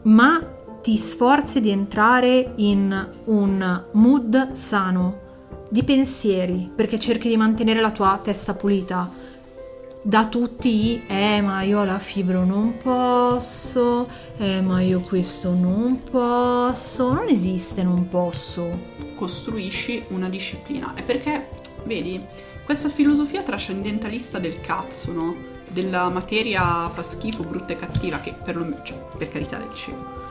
ma ti sforzi di entrare in un mood sano, di pensieri, perché cerchi di mantenere la tua testa pulita, da tutti i eh ma io la fibro non posso, eh ma io questo non posso, non esiste non posso. Costruisci una disciplina. È perché, vedi, questa filosofia trascendentalista del cazzo, no? Della materia fa schifo, brutta e cattiva, che per, lo, cioè, per carità del cielo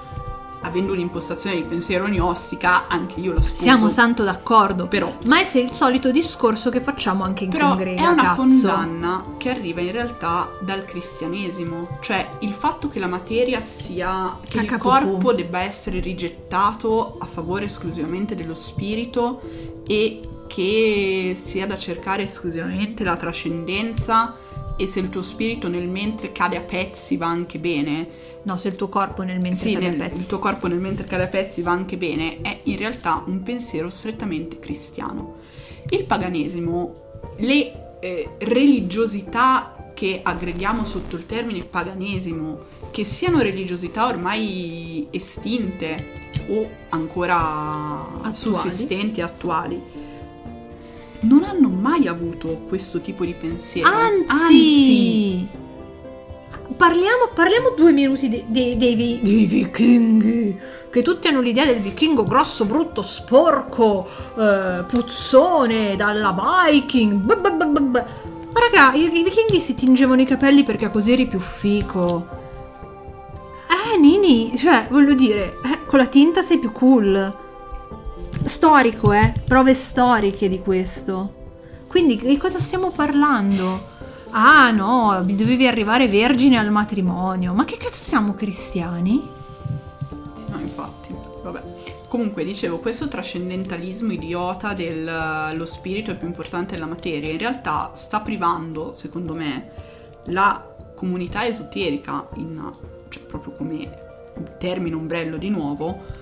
avendo un'impostazione di pensiero gnostica, anche io lo sposo. Siamo tanto d'accordo. Però. Ma è il solito discorso che facciamo anche in però congrega, è una cazzo. condanna che arriva in realtà dal cristianesimo. Cioè, il fatto che la materia sia... che il Cacapopù. corpo debba essere rigettato a favore esclusivamente dello spirito e che sia da cercare esclusivamente la trascendenza e se il tuo spirito nel mentre cade a pezzi va anche bene No, se il tuo corpo nel mentre sì, cade a nel- pezzi. il tuo corpo nel mentre cade a pezzi va anche bene, è in realtà un pensiero strettamente cristiano. Il paganesimo, le eh, religiosità che aggreghiamo sotto il termine paganesimo, che siano religiosità ormai estinte o ancora sussistenti, attuali, non hanno mai avuto questo tipo di pensiero. Anzi, Parliamo, parliamo due minuti dei, dei- dei dei vichinghi, che tutti hanno l'idea del vichingo grosso, brutto, sporco, eh, puzzone, dalla viking. Ma raga, i, i vichinghi si tingevano i capelli perché così eri più fico. Eh, Nini, cioè, voglio dire, eh, con la tinta sei più cool. Storico, eh, prove storiche di questo. Quindi di cosa stiamo parlando? Ah no, dovevi arrivare vergine al matrimonio. Ma che cazzo siamo cristiani? Sì, no, infatti, vabbè. Comunque, dicevo, questo trascendentalismo idiota dello spirito è più importante della materia, in realtà sta privando, secondo me, la comunità esoterica, in, cioè proprio come termine ombrello di nuovo,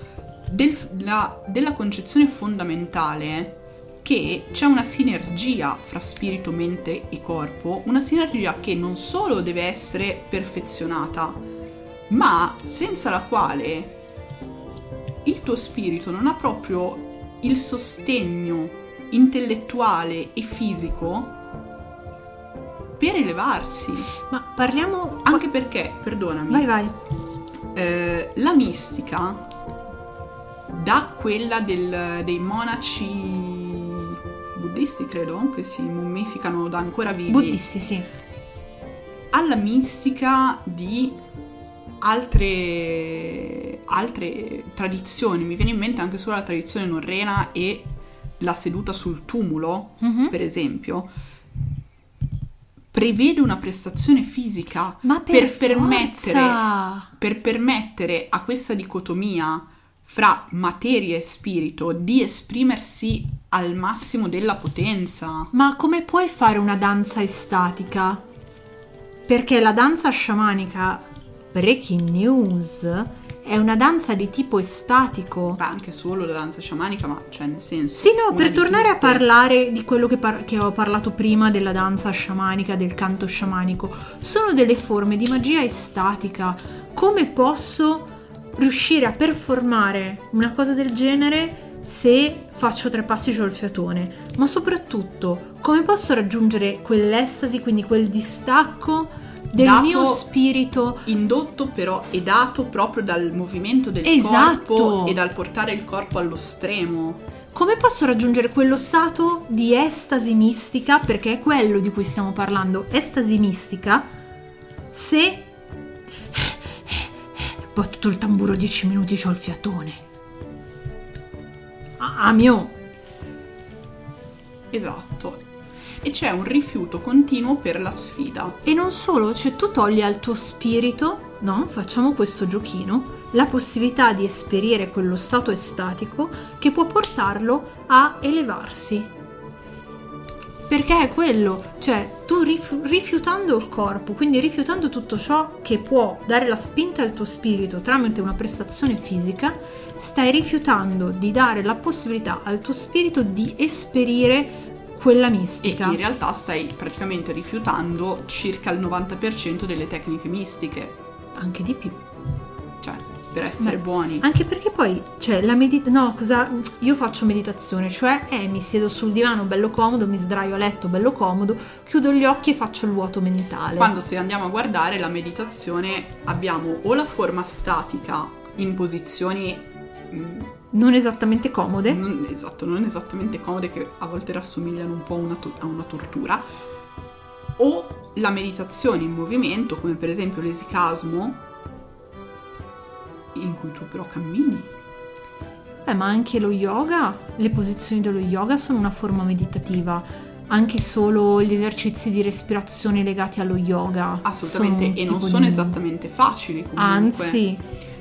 del- la- della concezione fondamentale che c'è una sinergia fra spirito, mente e corpo, una sinergia che non solo deve essere perfezionata, ma senza la quale il tuo spirito non ha proprio il sostegno intellettuale e fisico per elevarsi. Ma parliamo... Anche perché, perdonami, Vai, vai. eh, la mistica da quella del- dei monaci buddisti, credo, che si mummificano da ancora vivi, Buddisti, sì. alla mistica di altre, altre tradizioni. Mi viene in mente anche solo la tradizione norrena e la seduta sul tumulo, Mhm. per esempio. Prevede una prestazione fisica per, per permettere per permettere a questa dicotomia fra materia e spirito di esprimersi al massimo della potenza. Ma come puoi fare una danza estatica? Perché la danza sciamanica, breaking news, è una danza di tipo estatico. Beh, anche solo la danza sciamanica, ma cioè nel senso. Sì, no, per tornare a parlare di quello che, par- che ho parlato prima della danza sciamanica, del canto sciamanico, sono delle forme di magia estatica. Come posso riuscire a performare una cosa del genere se faccio tre passi sul fiatone? Ma soprattutto, come posso raggiungere quell'estasi, quindi quel distacco del Dato- mio spirito? Indotto però e dato proprio dal movimento del Esatto. corpo e dal portare il corpo allo stremo. Come posso raggiungere quello stato di estasi mistica, perché è quello di cui stiamo parlando, estasi mistica, se battuto il tamburo 10 minuti c'ho il fiatone. Ah, ah, mio. Esatto. E c'è un rifiuto continuo per la sfida. E non solo, cioè tu togli al tuo spirito, no? Facciamo questo giochino, la possibilità di esperire quello stato estatico che può portarlo a elevarsi. Perché è quello, cioè tu rif- rifiutando il corpo, quindi rifiutando tutto ciò che può dare la spinta al tuo spirito tramite una prestazione fisica, stai rifiutando di dare la possibilità al tuo spirito di esperire quella mistica. E in realtà stai praticamente rifiutando circa il 90% delle tecniche mistiche. Anche di più. Per essere Beh, buoni. Anche perché poi, cioè, la meditazione. No, cosa. Io faccio meditazione, cioè, eh, mi siedo sul divano bello comodo, mi sdraio a letto bello comodo, chiudo gli occhi e faccio il vuoto mentale. Quando se andiamo a guardare la meditazione abbiamo o la forma statica in posizioni mm, Non esattamente comode. non, esatto, non esattamente comode che a volte rassomigliano un po' una a una tortura, o la meditazione in movimento, come per esempio l'esicasmo, in cui tu però cammini. Eh, ma anche lo yoga, le posizioni dello yoga sono una forma meditativa. Anche solo gli esercizi di respirazione legati allo yoga. Assolutamente, e non sono di- esattamente facili comunque. Anzi,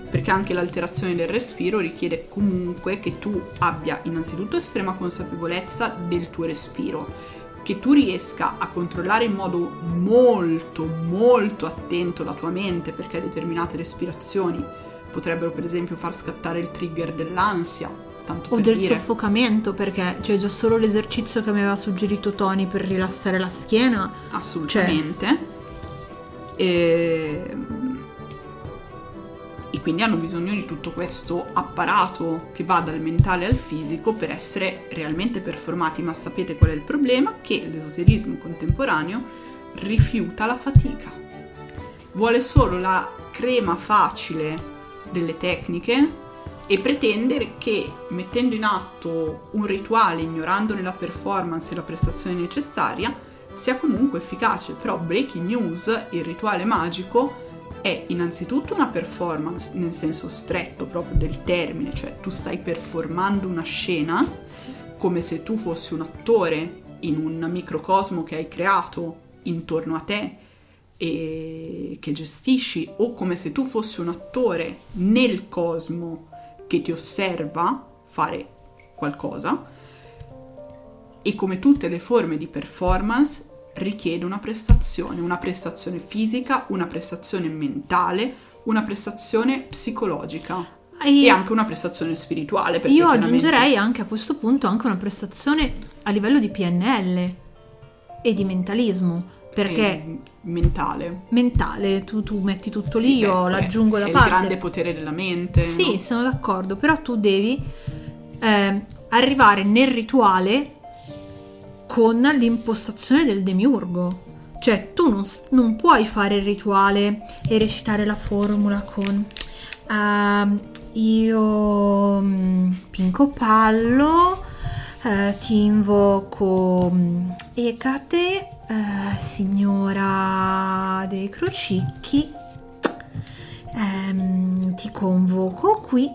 perché anche l'alterazione del respiro richiede comunque che tu abbia innanzitutto estrema consapevolezza del tuo respiro, che tu riesca a controllare in modo molto molto attento la tua mente perché determinate respirazioni potrebbero per esempio far scattare il trigger dell'ansia, tanto o del dire. soffocamento, perché c'è già solo l'esercizio che mi aveva suggerito Tony per rilassare la schiena. Assolutamente. E... e quindi hanno bisogno di tutto questo apparato che va dal mentale al fisico per essere realmente performati. Ma sapete qual è il problema? Che l'esoterismo contemporaneo rifiuta la fatica. Vuole solo la crema facile delle tecniche e pretendere che mettendo in atto un rituale ignorandone la performance e la prestazione necessaria sia comunque efficace. Però breaking news, il rituale magico è innanzitutto una performance nel senso stretto proprio del termine, cioè tu stai performando una scena come se tu fossi un attore in un microcosmo che hai creato intorno a te e che gestisci o come se tu fossi un attore nel cosmo che ti osserva fare qualcosa e come tutte le forme di performance richiede una prestazione, una prestazione fisica, una prestazione mentale, una prestazione psicologica E e anche una prestazione spirituale. io aggiungerei anche a questo punto anche una prestazione a livello di PNL e di mentalismo, perché mentale. mentale, tu, tu metti tutto Sì, lì, io ecco, è- l'aggiungo da è parte. il grande potere della mente. Sì, no? sono d'accordo, però tu devi eh, arrivare nel rituale con l'impostazione del demiurgo. Cioè, tu non, non puoi fare il rituale e recitare la formula con ehm, io mm, Pinco Pallo, eh, ti invoco mm, Ecate, eh, signora dei crocicchi, ehm, ti convoco qui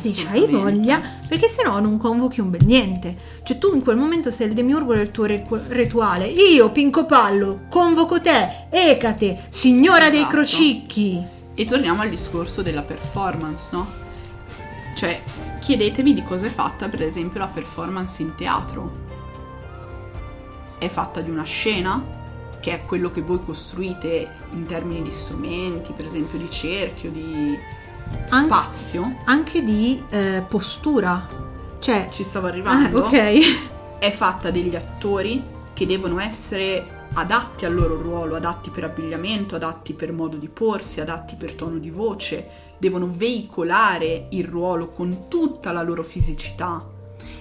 se Assolutamente. voglia, perché se no non convochi un bel niente. Cioè tu in quel momento sei il demiurgo del tuo rituale. Io, Pinco Pallo, convoco te, Ecate, signora dei Esatto. crocicchi. E torniamo al discorso della performance, no? Cioè, chiedetevi di cosa è fatta, per esempio, la performance in teatro. È fatta di una scena, che è quello che voi costruite in termini di strumenti, per esempio di cerchio, di An- spazio. Anche di eh, postura. Cioè... Ci stavo Ah, arrivando. ok. È fatta degli attori che devono essere adatti al loro ruolo, adatti per abbigliamento, adatti per modo di porsi, adatti per tono di voce, devono veicolare il ruolo con tutta la loro fisicità.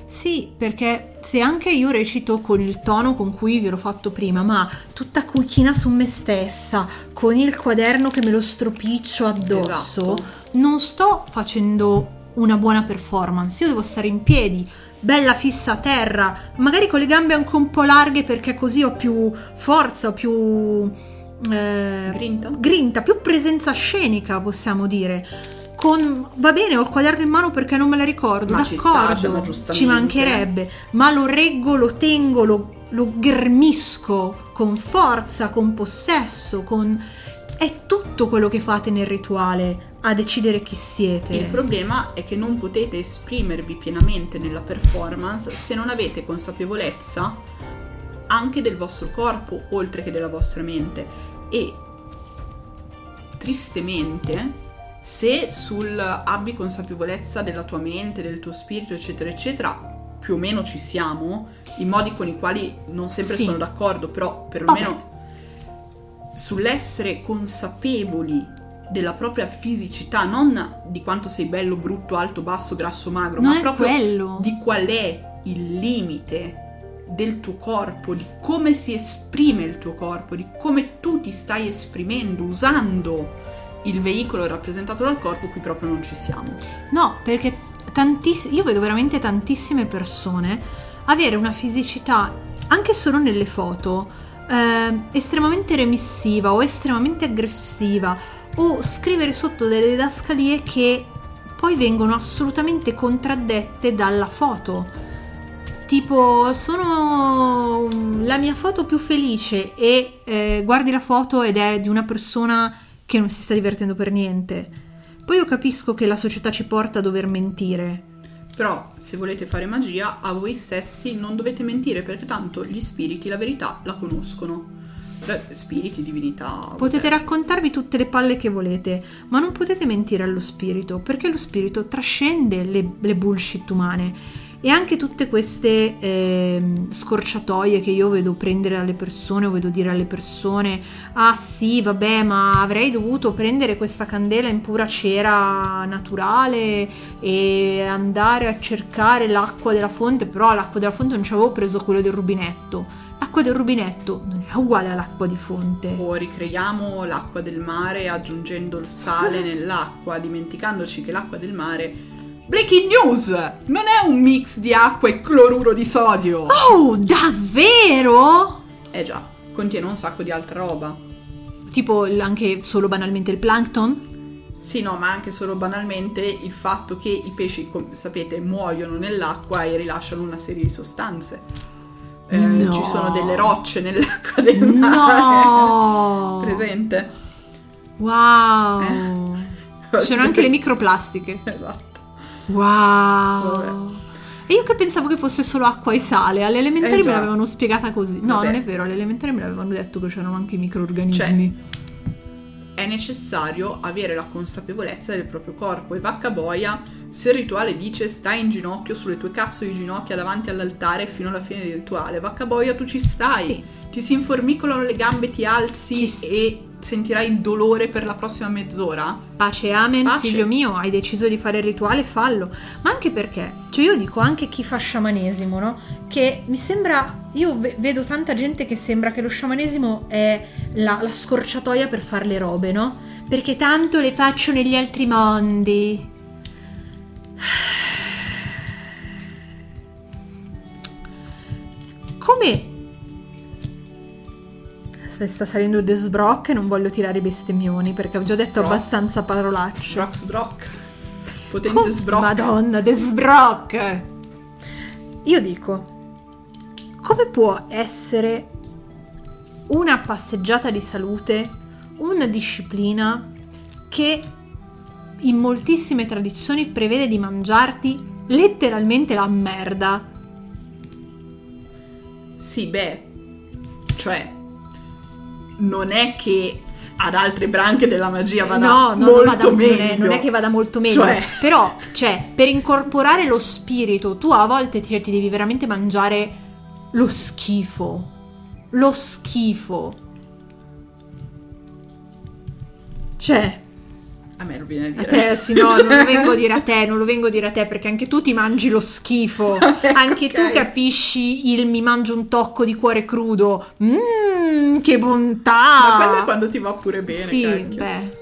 Sì, perché se anche io recito con il tono con cui vi l'ho fatto prima, ma tutta cucina su me stessa, con il quaderno che me lo stropiccio addosso, Esatto. non sto facendo una buona performance. Io devo stare in piedi, bella fissa a terra, magari con le gambe anche un po' larghe perché così ho più forza, ho più eh, Grinta? grinta, più presenza scenica, possiamo dire. Con, va bene, ho il quaderno in mano perché non me la ricordo, Ma ci sta, d'accordo, cioè, ma ci mancherebbe, ma lo reggo, lo tengo, lo, lo ghermisco con forza, con possesso, con... È tutto quello che fate nel rituale a decidere chi siete. Il problema è che non potete esprimervi pienamente nella performance se non avete consapevolezza anche del vostro corpo, oltre che della vostra mente. E tristemente, se sul abbi consapevolezza della tua mente, del tuo spirito, eccetera, eccetera, più o meno ci siamo, in modi con i quali non sempre Sì. sono d'accordo, però perlomeno sull'essere consapevoli della propria fisicità, non di quanto sei bello, brutto, alto, basso, grasso, magro, Non ma proprio quello. di qual è il limite del tuo corpo, di come si esprime il tuo corpo, di come tu ti stai esprimendo usando il veicolo rappresentato dal corpo, qui proprio non ci siamo. No, perché tantiss- io vedo veramente tantissime persone avere una fisicità, anche solo nelle foto, eh, estremamente remissiva o estremamente aggressiva o scrivere sotto delle didascalie che poi vengono assolutamente contraddette dalla foto. Tipo, sono la mia foto più felice e eh, guardi la foto ed è di una persona che non si sta divertendo per niente. Poi io capisco che la società ci porta a dover mentire. Però se volete fare magia, a voi stessi non dovete mentire perché tanto gli spiriti la verità la conoscono. Spiriti, divinità. Potete whatever. raccontarvi tutte le palle che volete, ma non potete mentire allo spirito, perché lo spirito trascende le, le bullshit umane. E anche tutte queste ehm, scorciatoie che io vedo prendere alle persone o vedo dire alle persone: Ah sì, vabbè, ma avrei dovuto prendere questa candela in pura cera naturale e andare a cercare l'acqua della fonte, però l'acqua della fonte non ci avevo preso quello del rubinetto. L'acqua del rubinetto non è uguale all'acqua di fonte. O ricreiamo l'acqua del mare aggiungendo il sale nell'acqua, dimenticandoci che l'acqua del mare. Breaking news! Non è un mix di acqua e cloruro di sodio! Oh, davvero? Eh già, contiene un sacco di altra roba. Tipo anche solo banalmente il plankton? Sì, no, ma anche solo banalmente il fatto che i pesci, come sapete, muoiono nell'acqua e rilasciano una serie di sostanze. Eh, No. Ci sono delle rocce nell'acqua del mare. No! Presente? Wow! Eh. Ci sono anche le microplastiche. Esatto. Wow! Vabbè. E io che pensavo che fosse solo acqua e sale, alle elementari Eh me l'avevano spiegata così. No, Vabbè. non è vero, alle elementari me l'avevano detto che c'erano anche i microorganismi. È necessario avere la consapevolezza del proprio corpo e vacca boia se il rituale dice stai in ginocchio sulle tue cazzo di ginocchia davanti all'altare fino alla fine del rituale. Vacca boia tu ci stai. Sì. Ti si informicolano le gambe, ti alzi Ci e sentirai il dolore per la prossima mezz'ora. Pace e amen, Pace. figlio mio, hai deciso di fare il rituale, fallo. Ma anche perché, cioè io dico anche chi fa sciamanesimo, no? Che mi sembra, io ve- vedo tanta gente che sembra che lo sciamanesimo è la, la scorciatoia per fare le robe, no? Perché tanto le faccio negli altri mondi. Come Aspetta, sta salendo The Sbrock e non voglio tirare i bestemmioni perché ho già detto Sbrock. abbastanza parolacce. Sbrock sbrock. Potente Com- sbrock. Madonna, The Sbrock! Io dico, come può essere una passeggiata di salute una disciplina che in moltissime tradizioni prevede di mangiarti letteralmente la merda? Sì, beh, cioè, non è che ad altre branche della magia vada no, no, non, molto vada- non meglio. è, non è che vada molto meglio, Cioè- però, cioè, per incorporare lo spirito, tu a volte ti, ti devi veramente mangiare lo schifo. Lo schifo. Cioè, A me lo viene a a dire. te, sì, no, non lo vengo a dire a te, non lo vengo a dire a te, perché anche tu ti mangi lo schifo. Anche Ok. tu capisci il mi mangio un tocco di cuore crudo. Mmm, che bontà! Ma quello è quando ti va pure bene, Sì, cacchio. beh.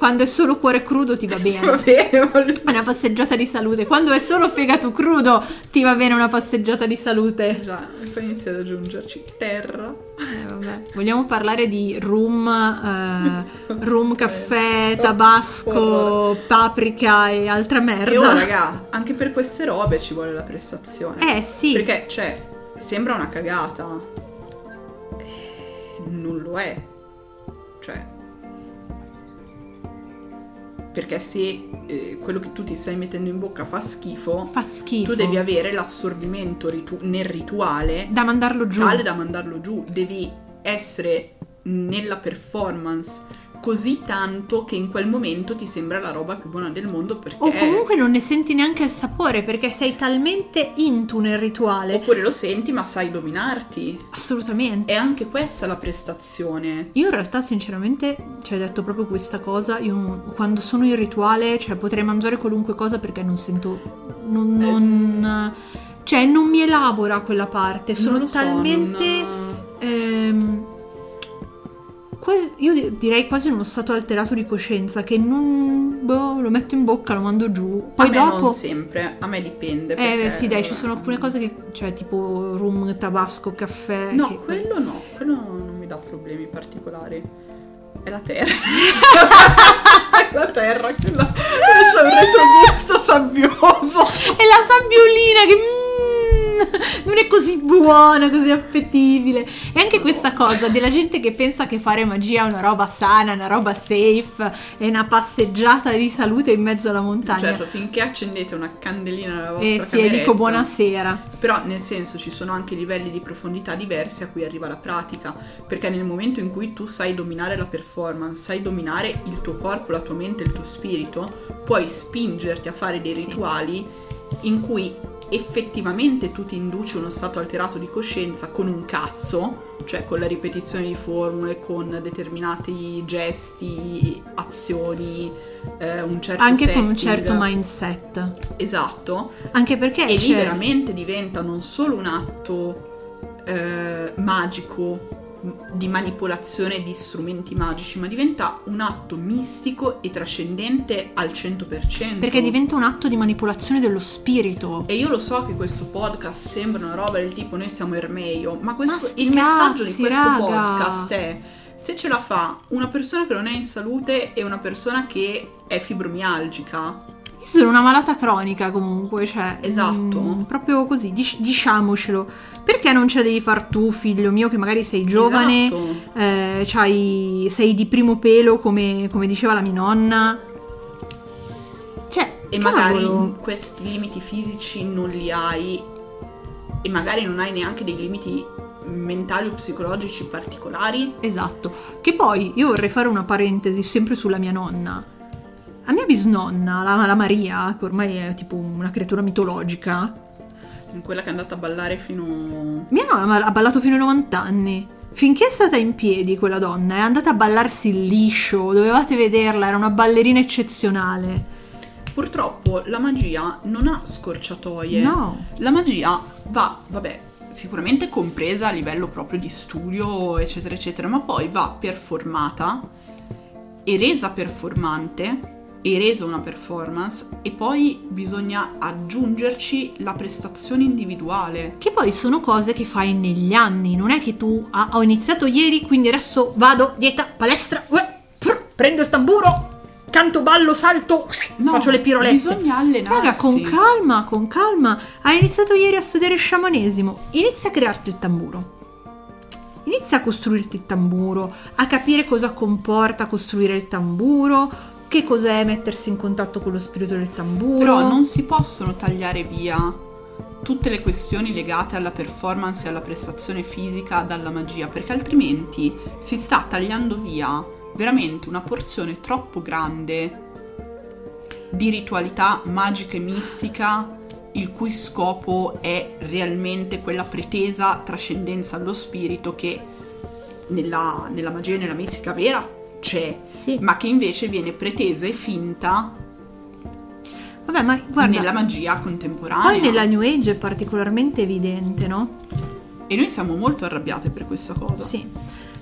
Quando è solo cuore crudo ti va Va bene. bene, voglio- Una passeggiata di salute. Quando è solo fegato crudo ti va bene una passeggiata di salute. Già, e poi inizia ad aggiungerci terra. Eh, vabbè. Vogliamo parlare di rum, eh, rum, caffè, Oh, tabasco, orrore. paprika e altra merda. E ora, raga, anche per queste robe ci vuole la prestazione. Eh sì. Perché, cioè, sembra una cagata. Eh, non lo è. Cioè, perché se eh, quello che tu ti stai mettendo in bocca fa schifo, Fa schifo. tu devi avere l'assorbimento ritu- nel rituale Da mandarlo giù. tale da mandarlo giù, devi essere nella performance così tanto che in quel momento ti sembra la roba più buona del mondo perché O comunque non ne senti neanche il sapore perché sei talmente into nel rituale. oppure lo senti ma sai dominarti. Assolutamente. È anche questa la prestazione. Io in realtà sinceramente, cioè hai detto proprio questa cosa, io quando sono in rituale, cioè potrei mangiare qualunque cosa perché non sento, non, non- cioè non mi elabora quella parte, sono so, talmente, non- ehm, quasi- io di- direi quasi in uno stato alterato di coscienza che non, boh, lo metto in bocca, lo mando giù, poi dopo... non sempre, a me dipende. Eh perché- sì dai, ci sono alcune cose che, cioè tipo rum, tabasco, caffè... No, che- quello no, quello non mi dà problemi particolari. È la terra. è la terra, quella c'è un retrogusto sabbioso. E la sabbiolina che mm, non è così buona, così appetibile. E anche questa cosa della gente che pensa che fare magia è una roba sana, una roba safe, è una passeggiata di salute in mezzo alla montagna. Certo, finché accendete una candelina nella vostra e sì, dico buonasera. Però nel senso ci sono anche livelli di profondità diversi a cui arriva la pratica, perché nel momento in cui tu sai dominare la performance, sai dominare il tuo corpo, la tua mente, il tuo spirito, puoi spingerti a fare dei Sì. rituali in cui effettivamente tu ti induci uno stato alterato di coscienza con un cazzo, cioè con la ripetizione di formule, con determinati gesti, azioni, eh, un certo Anche con un setting. certo mindset. Esatto, Anche perché e lì c'è- veramente diventa non solo un atto eh, magico di manipolazione di strumenti magici, ma diventa un atto mistico e trascendente al 100%. perché diventa un atto di manipolazione dello spirito. E io lo so che questo podcast sembra una roba del tipo noi siamo Ermeio, ma, questo- Ma il messaggio di cazzi, questo raga. podcast è se ce la fa una persona che non è in salute e una persona che è fibromialgica, Io sono una malata cronica comunque, cioè... Esatto. mm, proprio così, dic- diciamocelo. Perché non ce la devi far tu, figlio mio, che magari sei giovane, Esatto. eh, c'hai- sei di primo pelo, come, come diceva la mia nonna. Cioè, e magari cavolo. questi limiti fisici non li hai e magari non hai neanche dei limiti mentali o psicologici particolari. Esatto. Che poi io vorrei fare una parentesi sempre sulla mia nonna. La mia bisnonna, la, la Maria, che ormai è tipo una creatura mitologica, Quella che è andata a ballare fino... Mia nonna ha ballato fino ai 90 anni. Finché è stata in piedi quella donna, è andata a ballarsi il liscio, dovevate vederla, era una ballerina eccezionale. Purtroppo la magia non ha scorciatoie. No, La magia va, vabbè, sicuramente compresa a livello proprio di studio, eccetera, eccetera, ma poi va performata e resa performante e resa una performance e poi bisogna aggiungerci la prestazione individuale. che poi sono cose che fai negli anni, non è che tu ah, ho iniziato ieri, quindi adesso vado, dieta, palestra, uè, frr, prendo il tamburo, canto, ballo, salto, No, faccio le pirolette. Bisogna allenarsi. Raga, con calma, con calma. Hai iniziato ieri a studiare sciamanesimo. Inizia a crearti il tamburo. Inizia a costruirti il tamburo, a capire cosa comporta costruire il tamburo, che cos'è mettersi in contatto con lo spirito del tamburo. Però non si possono tagliare via tutte le questioni legate alla performance e alla prestazione fisica dalla magia, perché altrimenti si sta tagliando via veramente una porzione troppo grande di ritualità magica e mistica il cui scopo è realmente quella pretesa trascendenza allo spirito che nella, nella magia e nella mistica vera c'è, Sì. ma che invece viene pretesa e finta Vabbè, ma guarda, nella magia contemporanea. poi nella New Age è particolarmente evidente, no? E noi siamo molto arrabbiate per questa cosa. Sì.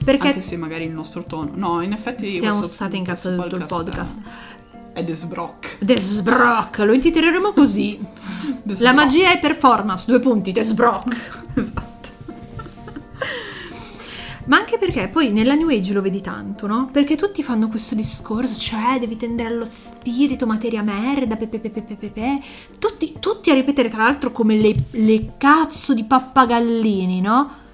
Perché Anche se magari il nostro tono. No, in effetti siamo state incazzate tutto il podcast. È, The Sbrock. The Sbrock, lo intitoleremo così. La magia è performance, due punti, The Sbrock. Esatto. Ma anche perché poi nella New Age lo vedi tanto, no? Perché tutti fanno questo discorso, cioè devi tendere allo spirito, materia merda, pepe, pepe, pepe, pepe. Tutti, tutti a ripetere, tra l'altro, come le, le cazzo di pappagallini, no?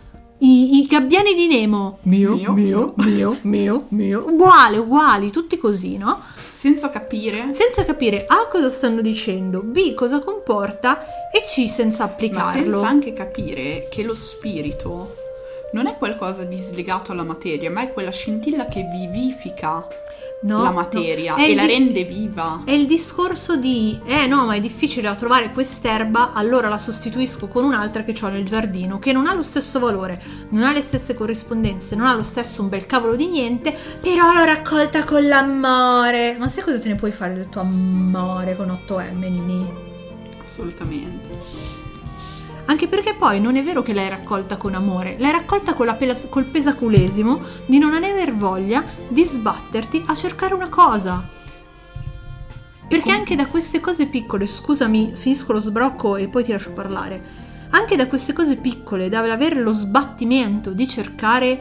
I, i gabbiani di Nemo. Mio, Mio. mio, mio, mio, mio. Uguale, uguali, tutti così, no? senza capire senza capire A cosa stanno dicendo, B cosa comporta e C senza Ma applicarlo. senza anche capire che lo spirito non è qualcosa di slegato alla materia, ma è quella scintilla che vivifica No, la no. materia È e la di- rende viva. È il discorso di, eh no, ma è difficile da trovare quest'erba, allora la sostituisco con un'altra che ho nel giardino, che non ha lo stesso valore, non ha le stesse corrispondenze, non ha lo stesso un bel cavolo di niente, però l'ho raccolta con l'amore. Ma sai cosa te ne puoi fare del tuo amore con 8M, Nini? Assolutamente. Anche perché poi non è vero che l'hai raccolta con amore, l'hai raccolta con la pela- col pesaculesimo di non aver voglia di sbatterti a cercare una cosa. Perché anche da queste cose piccole, scusami, finisco lo sbrocco e poi ti lascio parlare. Anche da queste cose piccole, da avere lo sbattimento di cercare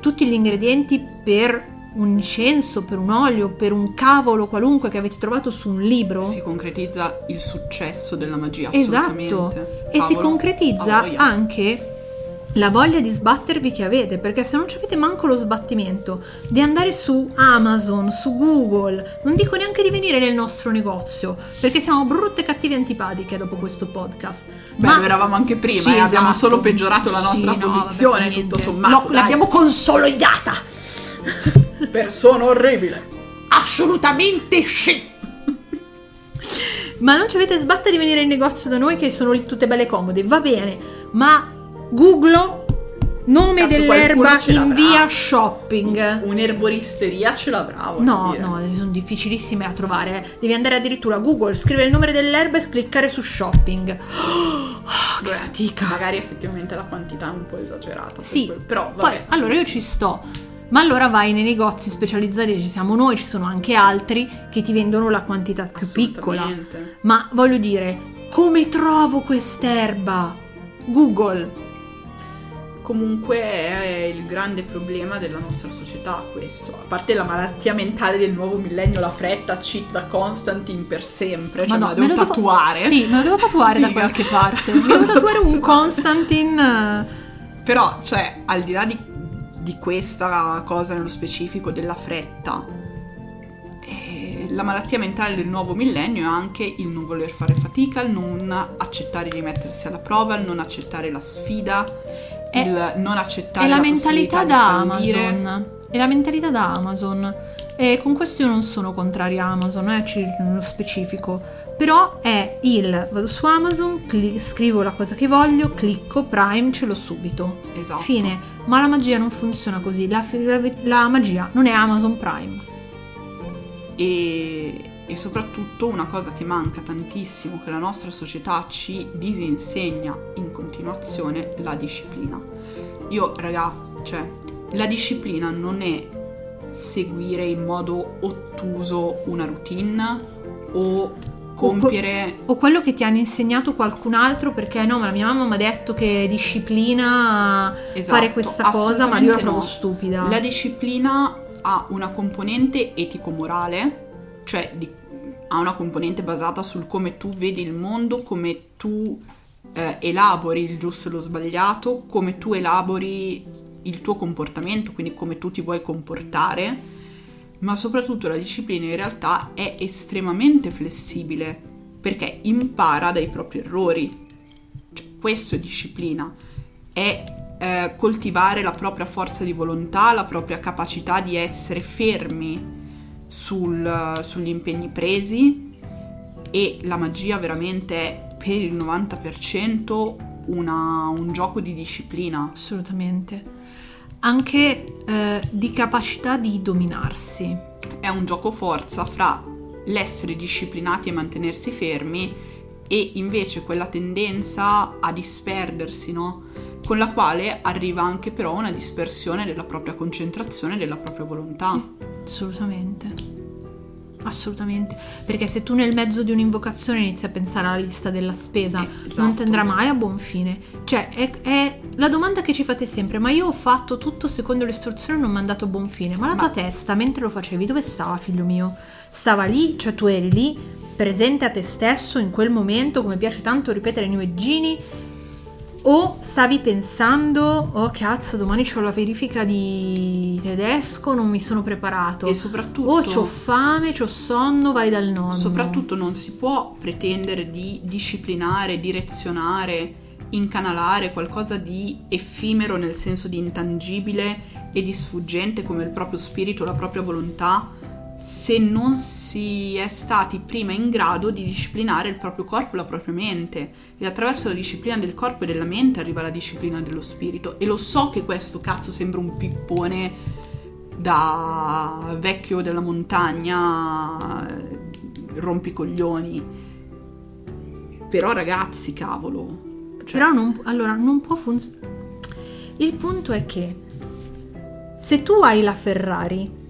tutti gli ingredienti per un incenso, per un olio, per un cavolo qualunque che avete trovato su un libro. Si concretizza il successo della magia, Esatto. E si concretizza a voglia. anche la voglia di sbattervi che avete, perché se non ci avete manco lo sbattimento di andare su Amazon, su Google, non dico neanche di venire nel nostro negozio, perché siamo brutte, cattive e antipatiche dopo questo podcast. Beh, lo eravamo anche prima Sì, e abbiamo esatto. solo peggiorato la nostra Sì, no, posizione, niente. tutto sommato. Lo- l'abbiamo consolidata! Persona orribile. Assolutamente sì! Ma non ci avete sbatta di venire in negozio da noi che sono lì tutte belle comode, va bene, ma Google nome Cazzo, dell'erba in via shopping. Un'erboristeria ce l'avrà, No, dire. no, sono difficilissime a trovare. eh. Devi andare addirittura a Google, scrivere il nome dell'erba e cliccare su shopping. Oh, che fatica. Magari effettivamente la quantità è un po' esagerata. Sì, però poi vabbè. allora io ci sto. Ma allora vai nei negozi specializzati, ci siamo noi, ci sono anche altri che ti vendono la quantità più piccola. Ma voglio dire, come trovo quest'erba? Google. Comunque è il grande problema della nostra società questo. A parte la malattia mentale del nuovo millennio, la fretta, cheat da Constantine per sempre. Cioè, Madonna, me la devo me lo devo- tatuare. Sì, me lo devo tatuare da qualche parte. Mi devo tatuare un Constantine. eh, Però, cioè, al di là di, di questa cosa nello specifico della fretta, eh, la malattia mentale del nuovo millennio è anche il non voler fare fatica, il non accettare di mettersi alla prova, il non accettare la sfida, È- il non accettare È la possibilità mentalità da. Amazon. È la mentalità da Amazon. E con questo io non sono contraria a Amazon, eh, ci- nello specifico. Però è il vado su Amazon, cli- scrivo la cosa che voglio, clicco Prime, ce l'ho subito. Esatto. Fine. Ma la magia non funziona così. La, la- la magia non è Amazon Prime. e, e soprattutto una cosa che manca tantissimo, che la nostra società ci disinsegna in continuazione, la disciplina. Io, raga, cioè, la disciplina non è seguire in modo ottuso una routine o compiere... O quello che ti hanno insegnato qualcun altro perché no, ma la mia mamma mi ha detto che disciplina Esatto, fare questa cosa, ma io la trovo no. stupida. La disciplina ha una componente etico-morale, cioè di- ha una componente basata sul come tu vedi il mondo, come tu eh, elabori il giusto e lo sbagliato, come tu elabori il tuo comportamento, quindi come tu ti vuoi comportare, ma soprattutto la disciplina in realtà è estremamente flessibile perché impara dai propri errori. Cioè, questo è disciplina, è eh, coltivare la propria forza di volontà, la propria capacità di essere fermi sul- sugli impegni presi e la magia veramente è per il 90% una- un gioco di disciplina. Assolutamente. Anche eh, di capacità di dominarsi. È un gioco forza fra l'essere disciplinati e mantenersi fermi e invece quella tendenza a disperdersi, no? Con la quale arriva anche però una dispersione della propria concentrazione e della propria volontà. Assolutamente. Assolutamente. Perché se tu nel mezzo di un'invocazione inizi a pensare alla lista della spesa, esatto. non andrà mai a buon fine. Cioè, è, è la domanda che ci fate sempre: ma io ho fatto tutto secondo le istruzioni e non mi è andato a buon fine. Ma la Ma- tua testa, mentre lo facevi, dove stava, figlio mio? Stava lì, cioè tu eri lì, presente a te stesso in quel momento, come piace tanto ripetere ai New Age'ini, o stavi pensando, oh cazzo, domani ho la verifica di tedesco, non mi sono preparato. E soprattutto... O c'ho fame, c'ho sonno, vai dal nonno. Soprattutto non si può pretendere di disciplinare, direzionare, incanalare qualcosa di effimero nel senso di intangibile e di sfuggente come il proprio spirito, la propria volontà, se non si è stati prima in grado di disciplinare il proprio corpo e la propria mente. E attraverso la disciplina del corpo e della mente arriva la disciplina dello spirito. E lo so che questo cazzo sembra un pippone da vecchio della montagna, rompicoglioni. Però ragazzi, cavolo. Cioè... Però non, allora, non può funzionare. Il punto è che se tu hai la Ferrari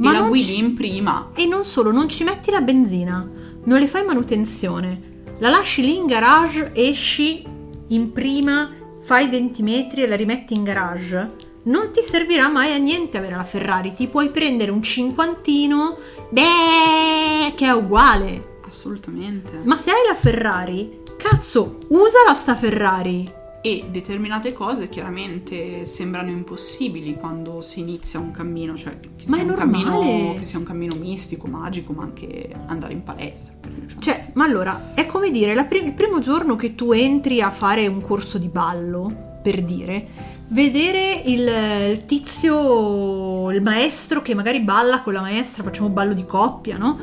ma la guidi ci... in prima. E non solo, non ci metti la benzina, non le fai manutenzione, la lasci lì in garage, esci in prima, fai 20 metri e la rimetti in garage. Non ti servirà mai a niente avere la Ferrari, ti puoi prendere un cinquantino, beh, che è uguale. Assolutamente. Ma se hai la Ferrari, cazzo, usala sta Ferrari e determinate cose chiaramente sembrano impossibili quando si inizia un cammino, cioè che ma sia, un cammino, che sia un cammino mistico, magico, ma anche andare in palestra. Cioè, cioè ma allora è come dire, prim- il primo giorno che tu entri a fare un corso di ballo, per dire, vedere il, il tizio, il maestro che magari balla con la maestra, facciamo ballo di coppia, no?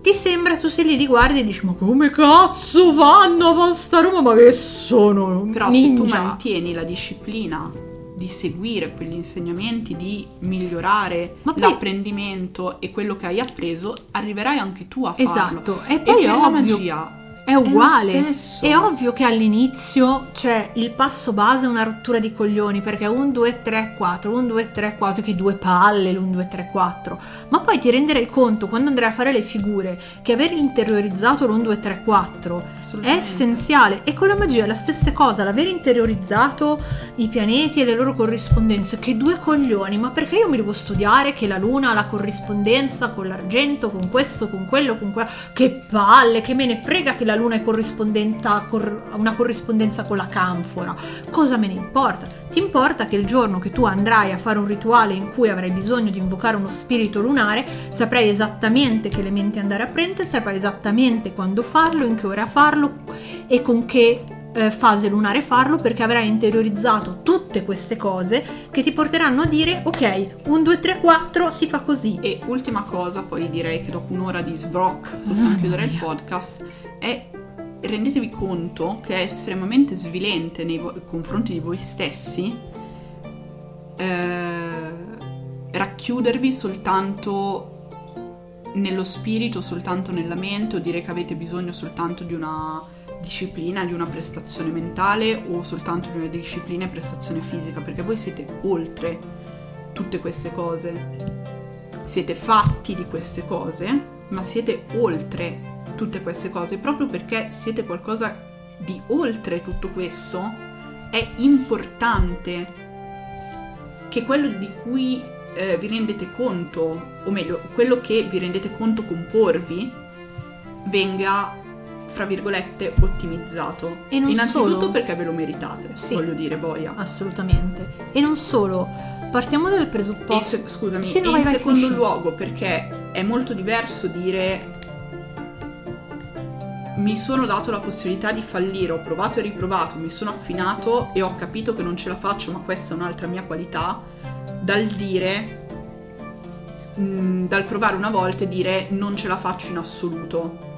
Ti sembra tu se li riguardi e dici ma come cazzo fanno a fare sta roba? Ma che sono però ninja. se tu mantieni la disciplina di seguire quegli insegnamenti di migliorare poi, l'apprendimento e quello che hai appreso arriverai anche tu a farlo. Esatto. E poi è ovvio magia è uguale. È, è, ovvio che all'inizio c'è il passo base una rottura di coglioni perché 1, 2, 3, 4, 1, 2, 3, 4, che due palle l'1, 2, 3, 4. Ma poi ti renderai conto quando andrai a fare le figure che aver interiorizzato l'1, 2, 3, 4 è essenziale. E con la magia è la stessa cosa, l'aver interiorizzato i pianeti e le loro corrispondenze. Che due coglioni, ma perché io mi devo studiare che la luna ha la corrispondenza con l'argento, con questo, con quello, con quello? Che palle, che me ne frega che la luna è corrispondenza, cor- una corrispondenza con la canfora. Cosa me ne importa? Ti importa che il giorno che tu andrai a fare un rituale in cui avrai bisogno di invocare uno spirito lunare, saprai esattamente che elementi andare a prendere, saprai esattamente quando farlo, in che ora farlo e con che eh, fase lunare farlo perché avrai interiorizzato tutte queste cose che ti porteranno a dire ok 1 2 3 4 si fa così. E ultima cosa poi direi che dopo un'ora di sbrock possiamo ah, chiudere il podcast è rendetevi conto che è estremamente svilente nei vo- confronti di voi stessi eh, racchiudervi soltanto nello spirito, soltanto nella mente o dire che avete bisogno soltanto di una disciplina, di una prestazione mentale o soltanto di una disciplina e prestazione fisica, perché voi siete oltre tutte queste cose. Siete fatti di queste cose, ma siete oltre tutte queste cose, proprio perché siete qualcosa di oltre tutto questo, è importante che quello di cui eh, vi rendete conto, o meglio, quello che vi rendete conto comporvi, venga, fra virgolette, ottimizzato. E non Innanzitutto solo... perché ve lo meritate, sì, voglio dire, boia. Assolutamente. E non solo, partiamo dal presupposto... Se, scusami, sì, no, in secondo finisci. luogo perché è molto diverso dire mi sono dato la possibilità di fallire, ho provato e riprovato, mi sono affinato e ho capito che non ce la faccio, ma questa è un'altra mia qualità, dal dire, mh, mm, dal provare una volta e dire non ce la faccio in assoluto.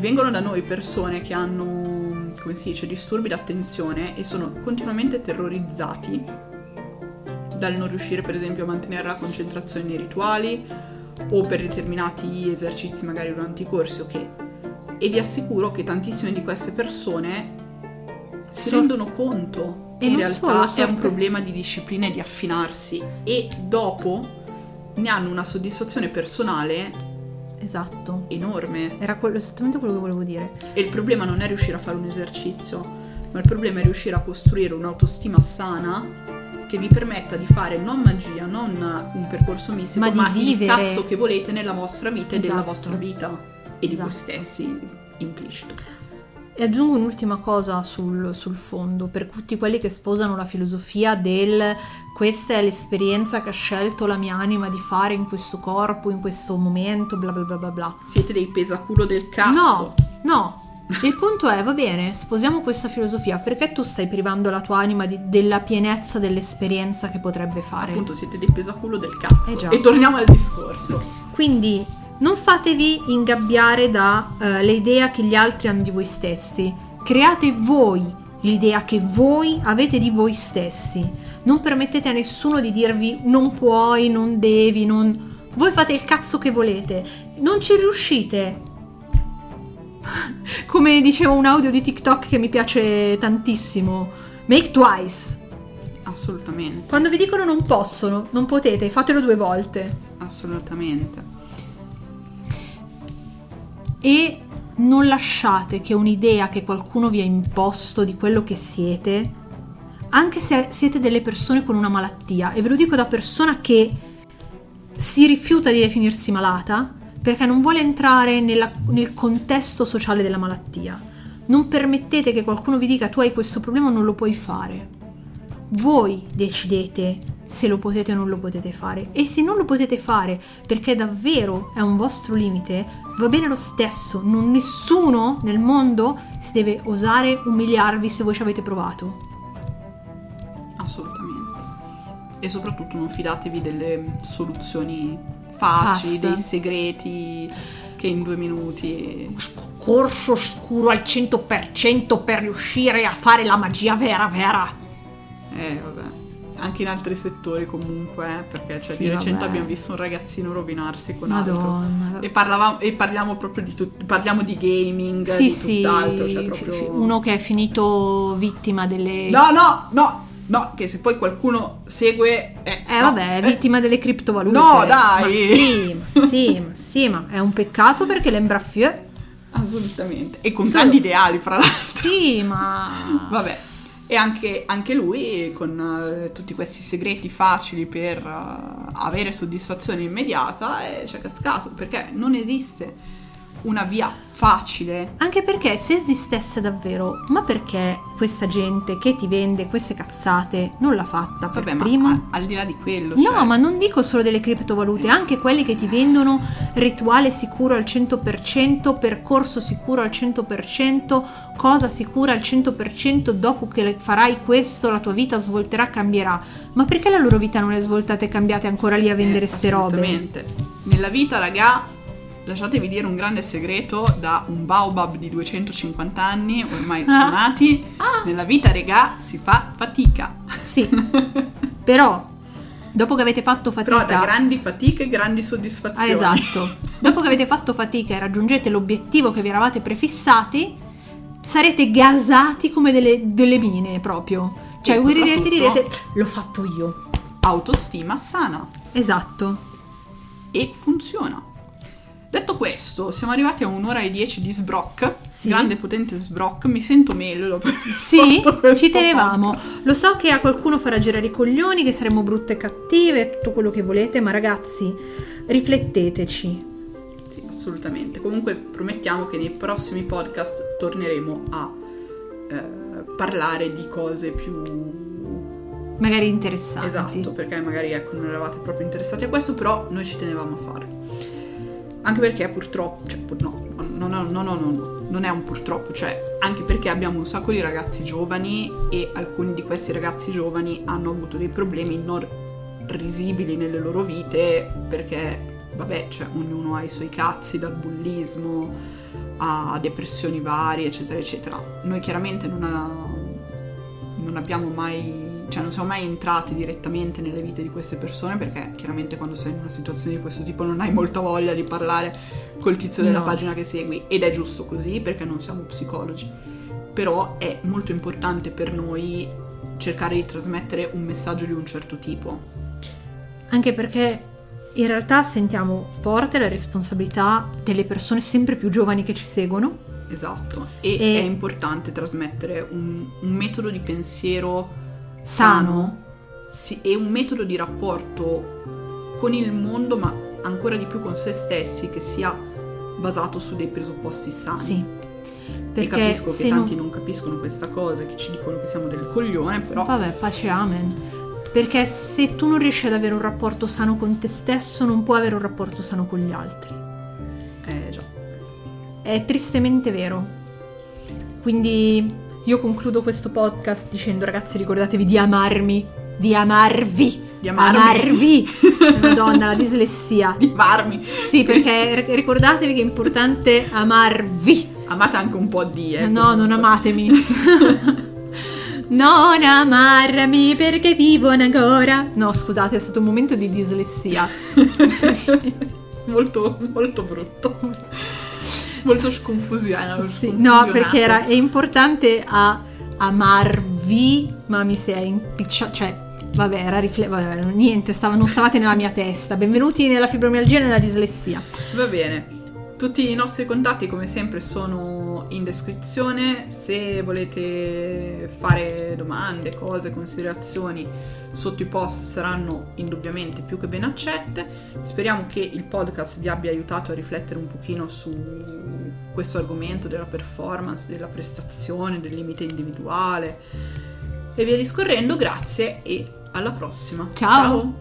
Vengono da noi persone che hanno, come si dice, disturbi d'attenzione e sono continuamente terrorizzati dal non riuscire per esempio a mantenere la concentrazione nei rituali o per determinati esercizi magari durante i corsi, ok. E vi assicuro che tantissime di queste persone si so- rendono conto che in realtà solo, è un problema di disciplina e di affinarsi. E dopo ne hanno una soddisfazione personale Esatto. Enorme. Era quello, esattamente quello che volevo dire. E il problema non è riuscire a fare un esercizio, ma il problema è riuscire a costruire un'autostima sana che vi permetta di fare non magia, non un percorso mistico, ma, ma il cazzo che volete nella vostra vita esatto. e della vostra vita e esatto. di voi esatto. stessi implicito. E aggiungo un'ultima cosa sul, sul, fondo, per tutti quelli che sposano la filosofia del questa è l'esperienza che ha scelto la mia anima di fare in questo corpo, in questo momento, bla bla bla bla bla. Siete dei pesaculo del cazzo. No, no. Il punto è, va bene, sposiamo questa filosofia, perché tu stai privando la tua anima di, della pienezza dell'esperienza che potrebbe fare? Appunto, siete dei pesaculo del cazzo. Eh. E torniamo al discorso. Quindi non fatevi ingabbiare dalle uh, idee che gli altri hanno di voi stessi. Create voi l'idea che voi avete di voi stessi. Non permettete a nessuno di dirvi non puoi, non devi, non... Voi fate il cazzo che volete. Non ci riuscite. Come diceva un audio di TikTok che mi piace tantissimo. Make twice. Assolutamente. Quando vi dicono non possono, non potete, fatelo due volte. Assolutamente e non lasciate che un'idea che qualcuno vi ha imposto di quello che siete, anche se siete delle persone con una malattia, e ve lo dico da persona che si rifiuta di definirsi malata perché non vuole entrare nella, nel contesto sociale della malattia. Non permettete che qualcuno vi dica tu hai questo problema, non lo puoi fare. Voi decidete se lo potete o non lo potete fare. E se non lo potete fare perché davvero è un vostro limite, va bene lo stesso. Non nessuno nel mondo si deve osare umiliarvi se voi ci avete provato. Assolutamente. E soprattutto non fidatevi delle soluzioni facili, Basta. dei segreti che in due minuti... Corso scuro al 100% per riuscire a fare la magia vera vera. Eh, vabbè anche in altri settori comunque, eh, perché cioè, sì, di recente vabbè. abbiamo visto un ragazzino rovinarsi con Madonna. altro. E, parlavamo, e parliamo proprio di, tut- parliamo di gaming, sì, di sì, tutt'altro. Cioè proprio... Uno che è finito vittima delle... No, no, no! No, che se poi qualcuno segue... Eh, eh no, vabbè, è eh. vittima delle criptovalute. No, dai! Ma sì, ma sì, ma sì, ma è un peccato perché l'embrafieu... Assolutamente. E con Solo... grandi ideali, fra l'altro. Sì, ma... vabbè. E anche, anche lui con uh, tutti questi segreti facili per uh, avere soddisfazione immediata è, ci è cascato perché non esiste una via facile. Anche perché se esistesse davvero, ma perché questa gente che ti vende queste cazzate non l'ha fatta per Vabbè, primo? Ma al di là di quello. No, cioè... ma non dico solo delle criptovalute, eh. anche quelli che ti vendono rituale sicuro al 100%, percorso sicuro al 100%, cosa sicura al 100%, dopo che farai questo la tua vita svolterà, cambierà. Ma perché la loro vita non è svoltata e cambiata ancora lì a vendere eh, ste robe? Assolutamente. Nella vita, raga, lasciatevi dire un grande segreto da un baobab di 250 anni, ormai ah. suonati, ah. nella vita regà si fa fatica. Sì, però dopo che avete fatto fatica... Però da grandi fatiche e grandi soddisfazioni. Ah, esatto. dopo che avete fatto fatica e raggiungete l'obiettivo che vi eravate prefissati, sarete gasati come delle, delle mine proprio. Cioè, voi direte, direte, l'ho fatto io. Autostima sana. Esatto. E funziona. Detto questo, siamo arrivati a un'ora e dieci di sbrock, sì. grande potente sbrock, mi sento meglio dopo Sì, ci tenevamo. Podcast. Lo so che a qualcuno farà girare i coglioni, che saremo brutte e cattive, tutto quello che volete, ma ragazzi, rifletteteci. Sì, assolutamente. Comunque promettiamo che nei prossimi podcast torneremo a eh, parlare di cose più magari interessanti. Esatto, perché magari ecco, non eravate proprio interessati a questo, però noi ci tenevamo a farlo. Anche perché purtroppo, cioè, no, no, no, no, no, no, non è un purtroppo, cioè anche perché abbiamo un sacco di ragazzi giovani e alcuni di questi ragazzi giovani hanno avuto dei problemi non risibili nelle loro vite perché, vabbè, cioè ognuno ha i suoi cazzi dal bullismo a depressioni varie, eccetera, eccetera. Noi chiaramente non, ha, non abbiamo mai cioè non siamo mai entrati direttamente nelle vite di queste persone perché chiaramente quando sei in una situazione di questo tipo non hai molta voglia di parlare col tizio della no. pagina che segui ed è giusto così perché non siamo psicologi. Però è molto importante per noi cercare di trasmettere un messaggio di un certo tipo. Anche perché in realtà sentiamo forte la responsabilità delle persone sempre più giovani che ci seguono. Esatto, e, e... è importante trasmettere un, un metodo di pensiero sano sì, e un metodo di rapporto con il mondo, ma ancora di più con se stessi, che sia basato su dei presupposti sani. Sì. Perché e capisco che non- tanti non capiscono questa cosa, che ci dicono che siamo del coglione, però Vabbè, pace amen. Perché se tu non riesci ad avere un rapporto sano con te stesso, non puoi avere un rapporto sano con gli altri. eh già. È tristemente vero. Quindi io concludo questo podcast dicendo ragazzi ricordatevi di amarmi, di amarvi, Di amarmi. amarvi. Madonna, la dislessia. Di amarmi. Sì, perché ricordatevi che è importante amarvi. Amate anche un po' di, eh. No, non amatemi. non amarmi perché vivo ancora. No, scusate, è stato un momento di dislessia. molto, molto brutto. Molto sconfusione. Sì, no, perché era, è importante a amarvi, ma mi si è impicciato, cioè, vabbè, era rifle- vabbè, niente, stava- non stavate nella mia testa. Benvenuti nella fibromialgia e nella dislessia. Va bene. Tutti i nostri contatti, come sempre, sono in descrizione. Se volete fare domande, cose, considerazioni sotto i post saranno indubbiamente più che ben accette. Speriamo che il podcast vi abbia aiutato a riflettere un pochino su questo argomento della performance, della prestazione, del limite individuale e via discorrendo. Grazie e alla prossima. Ciao.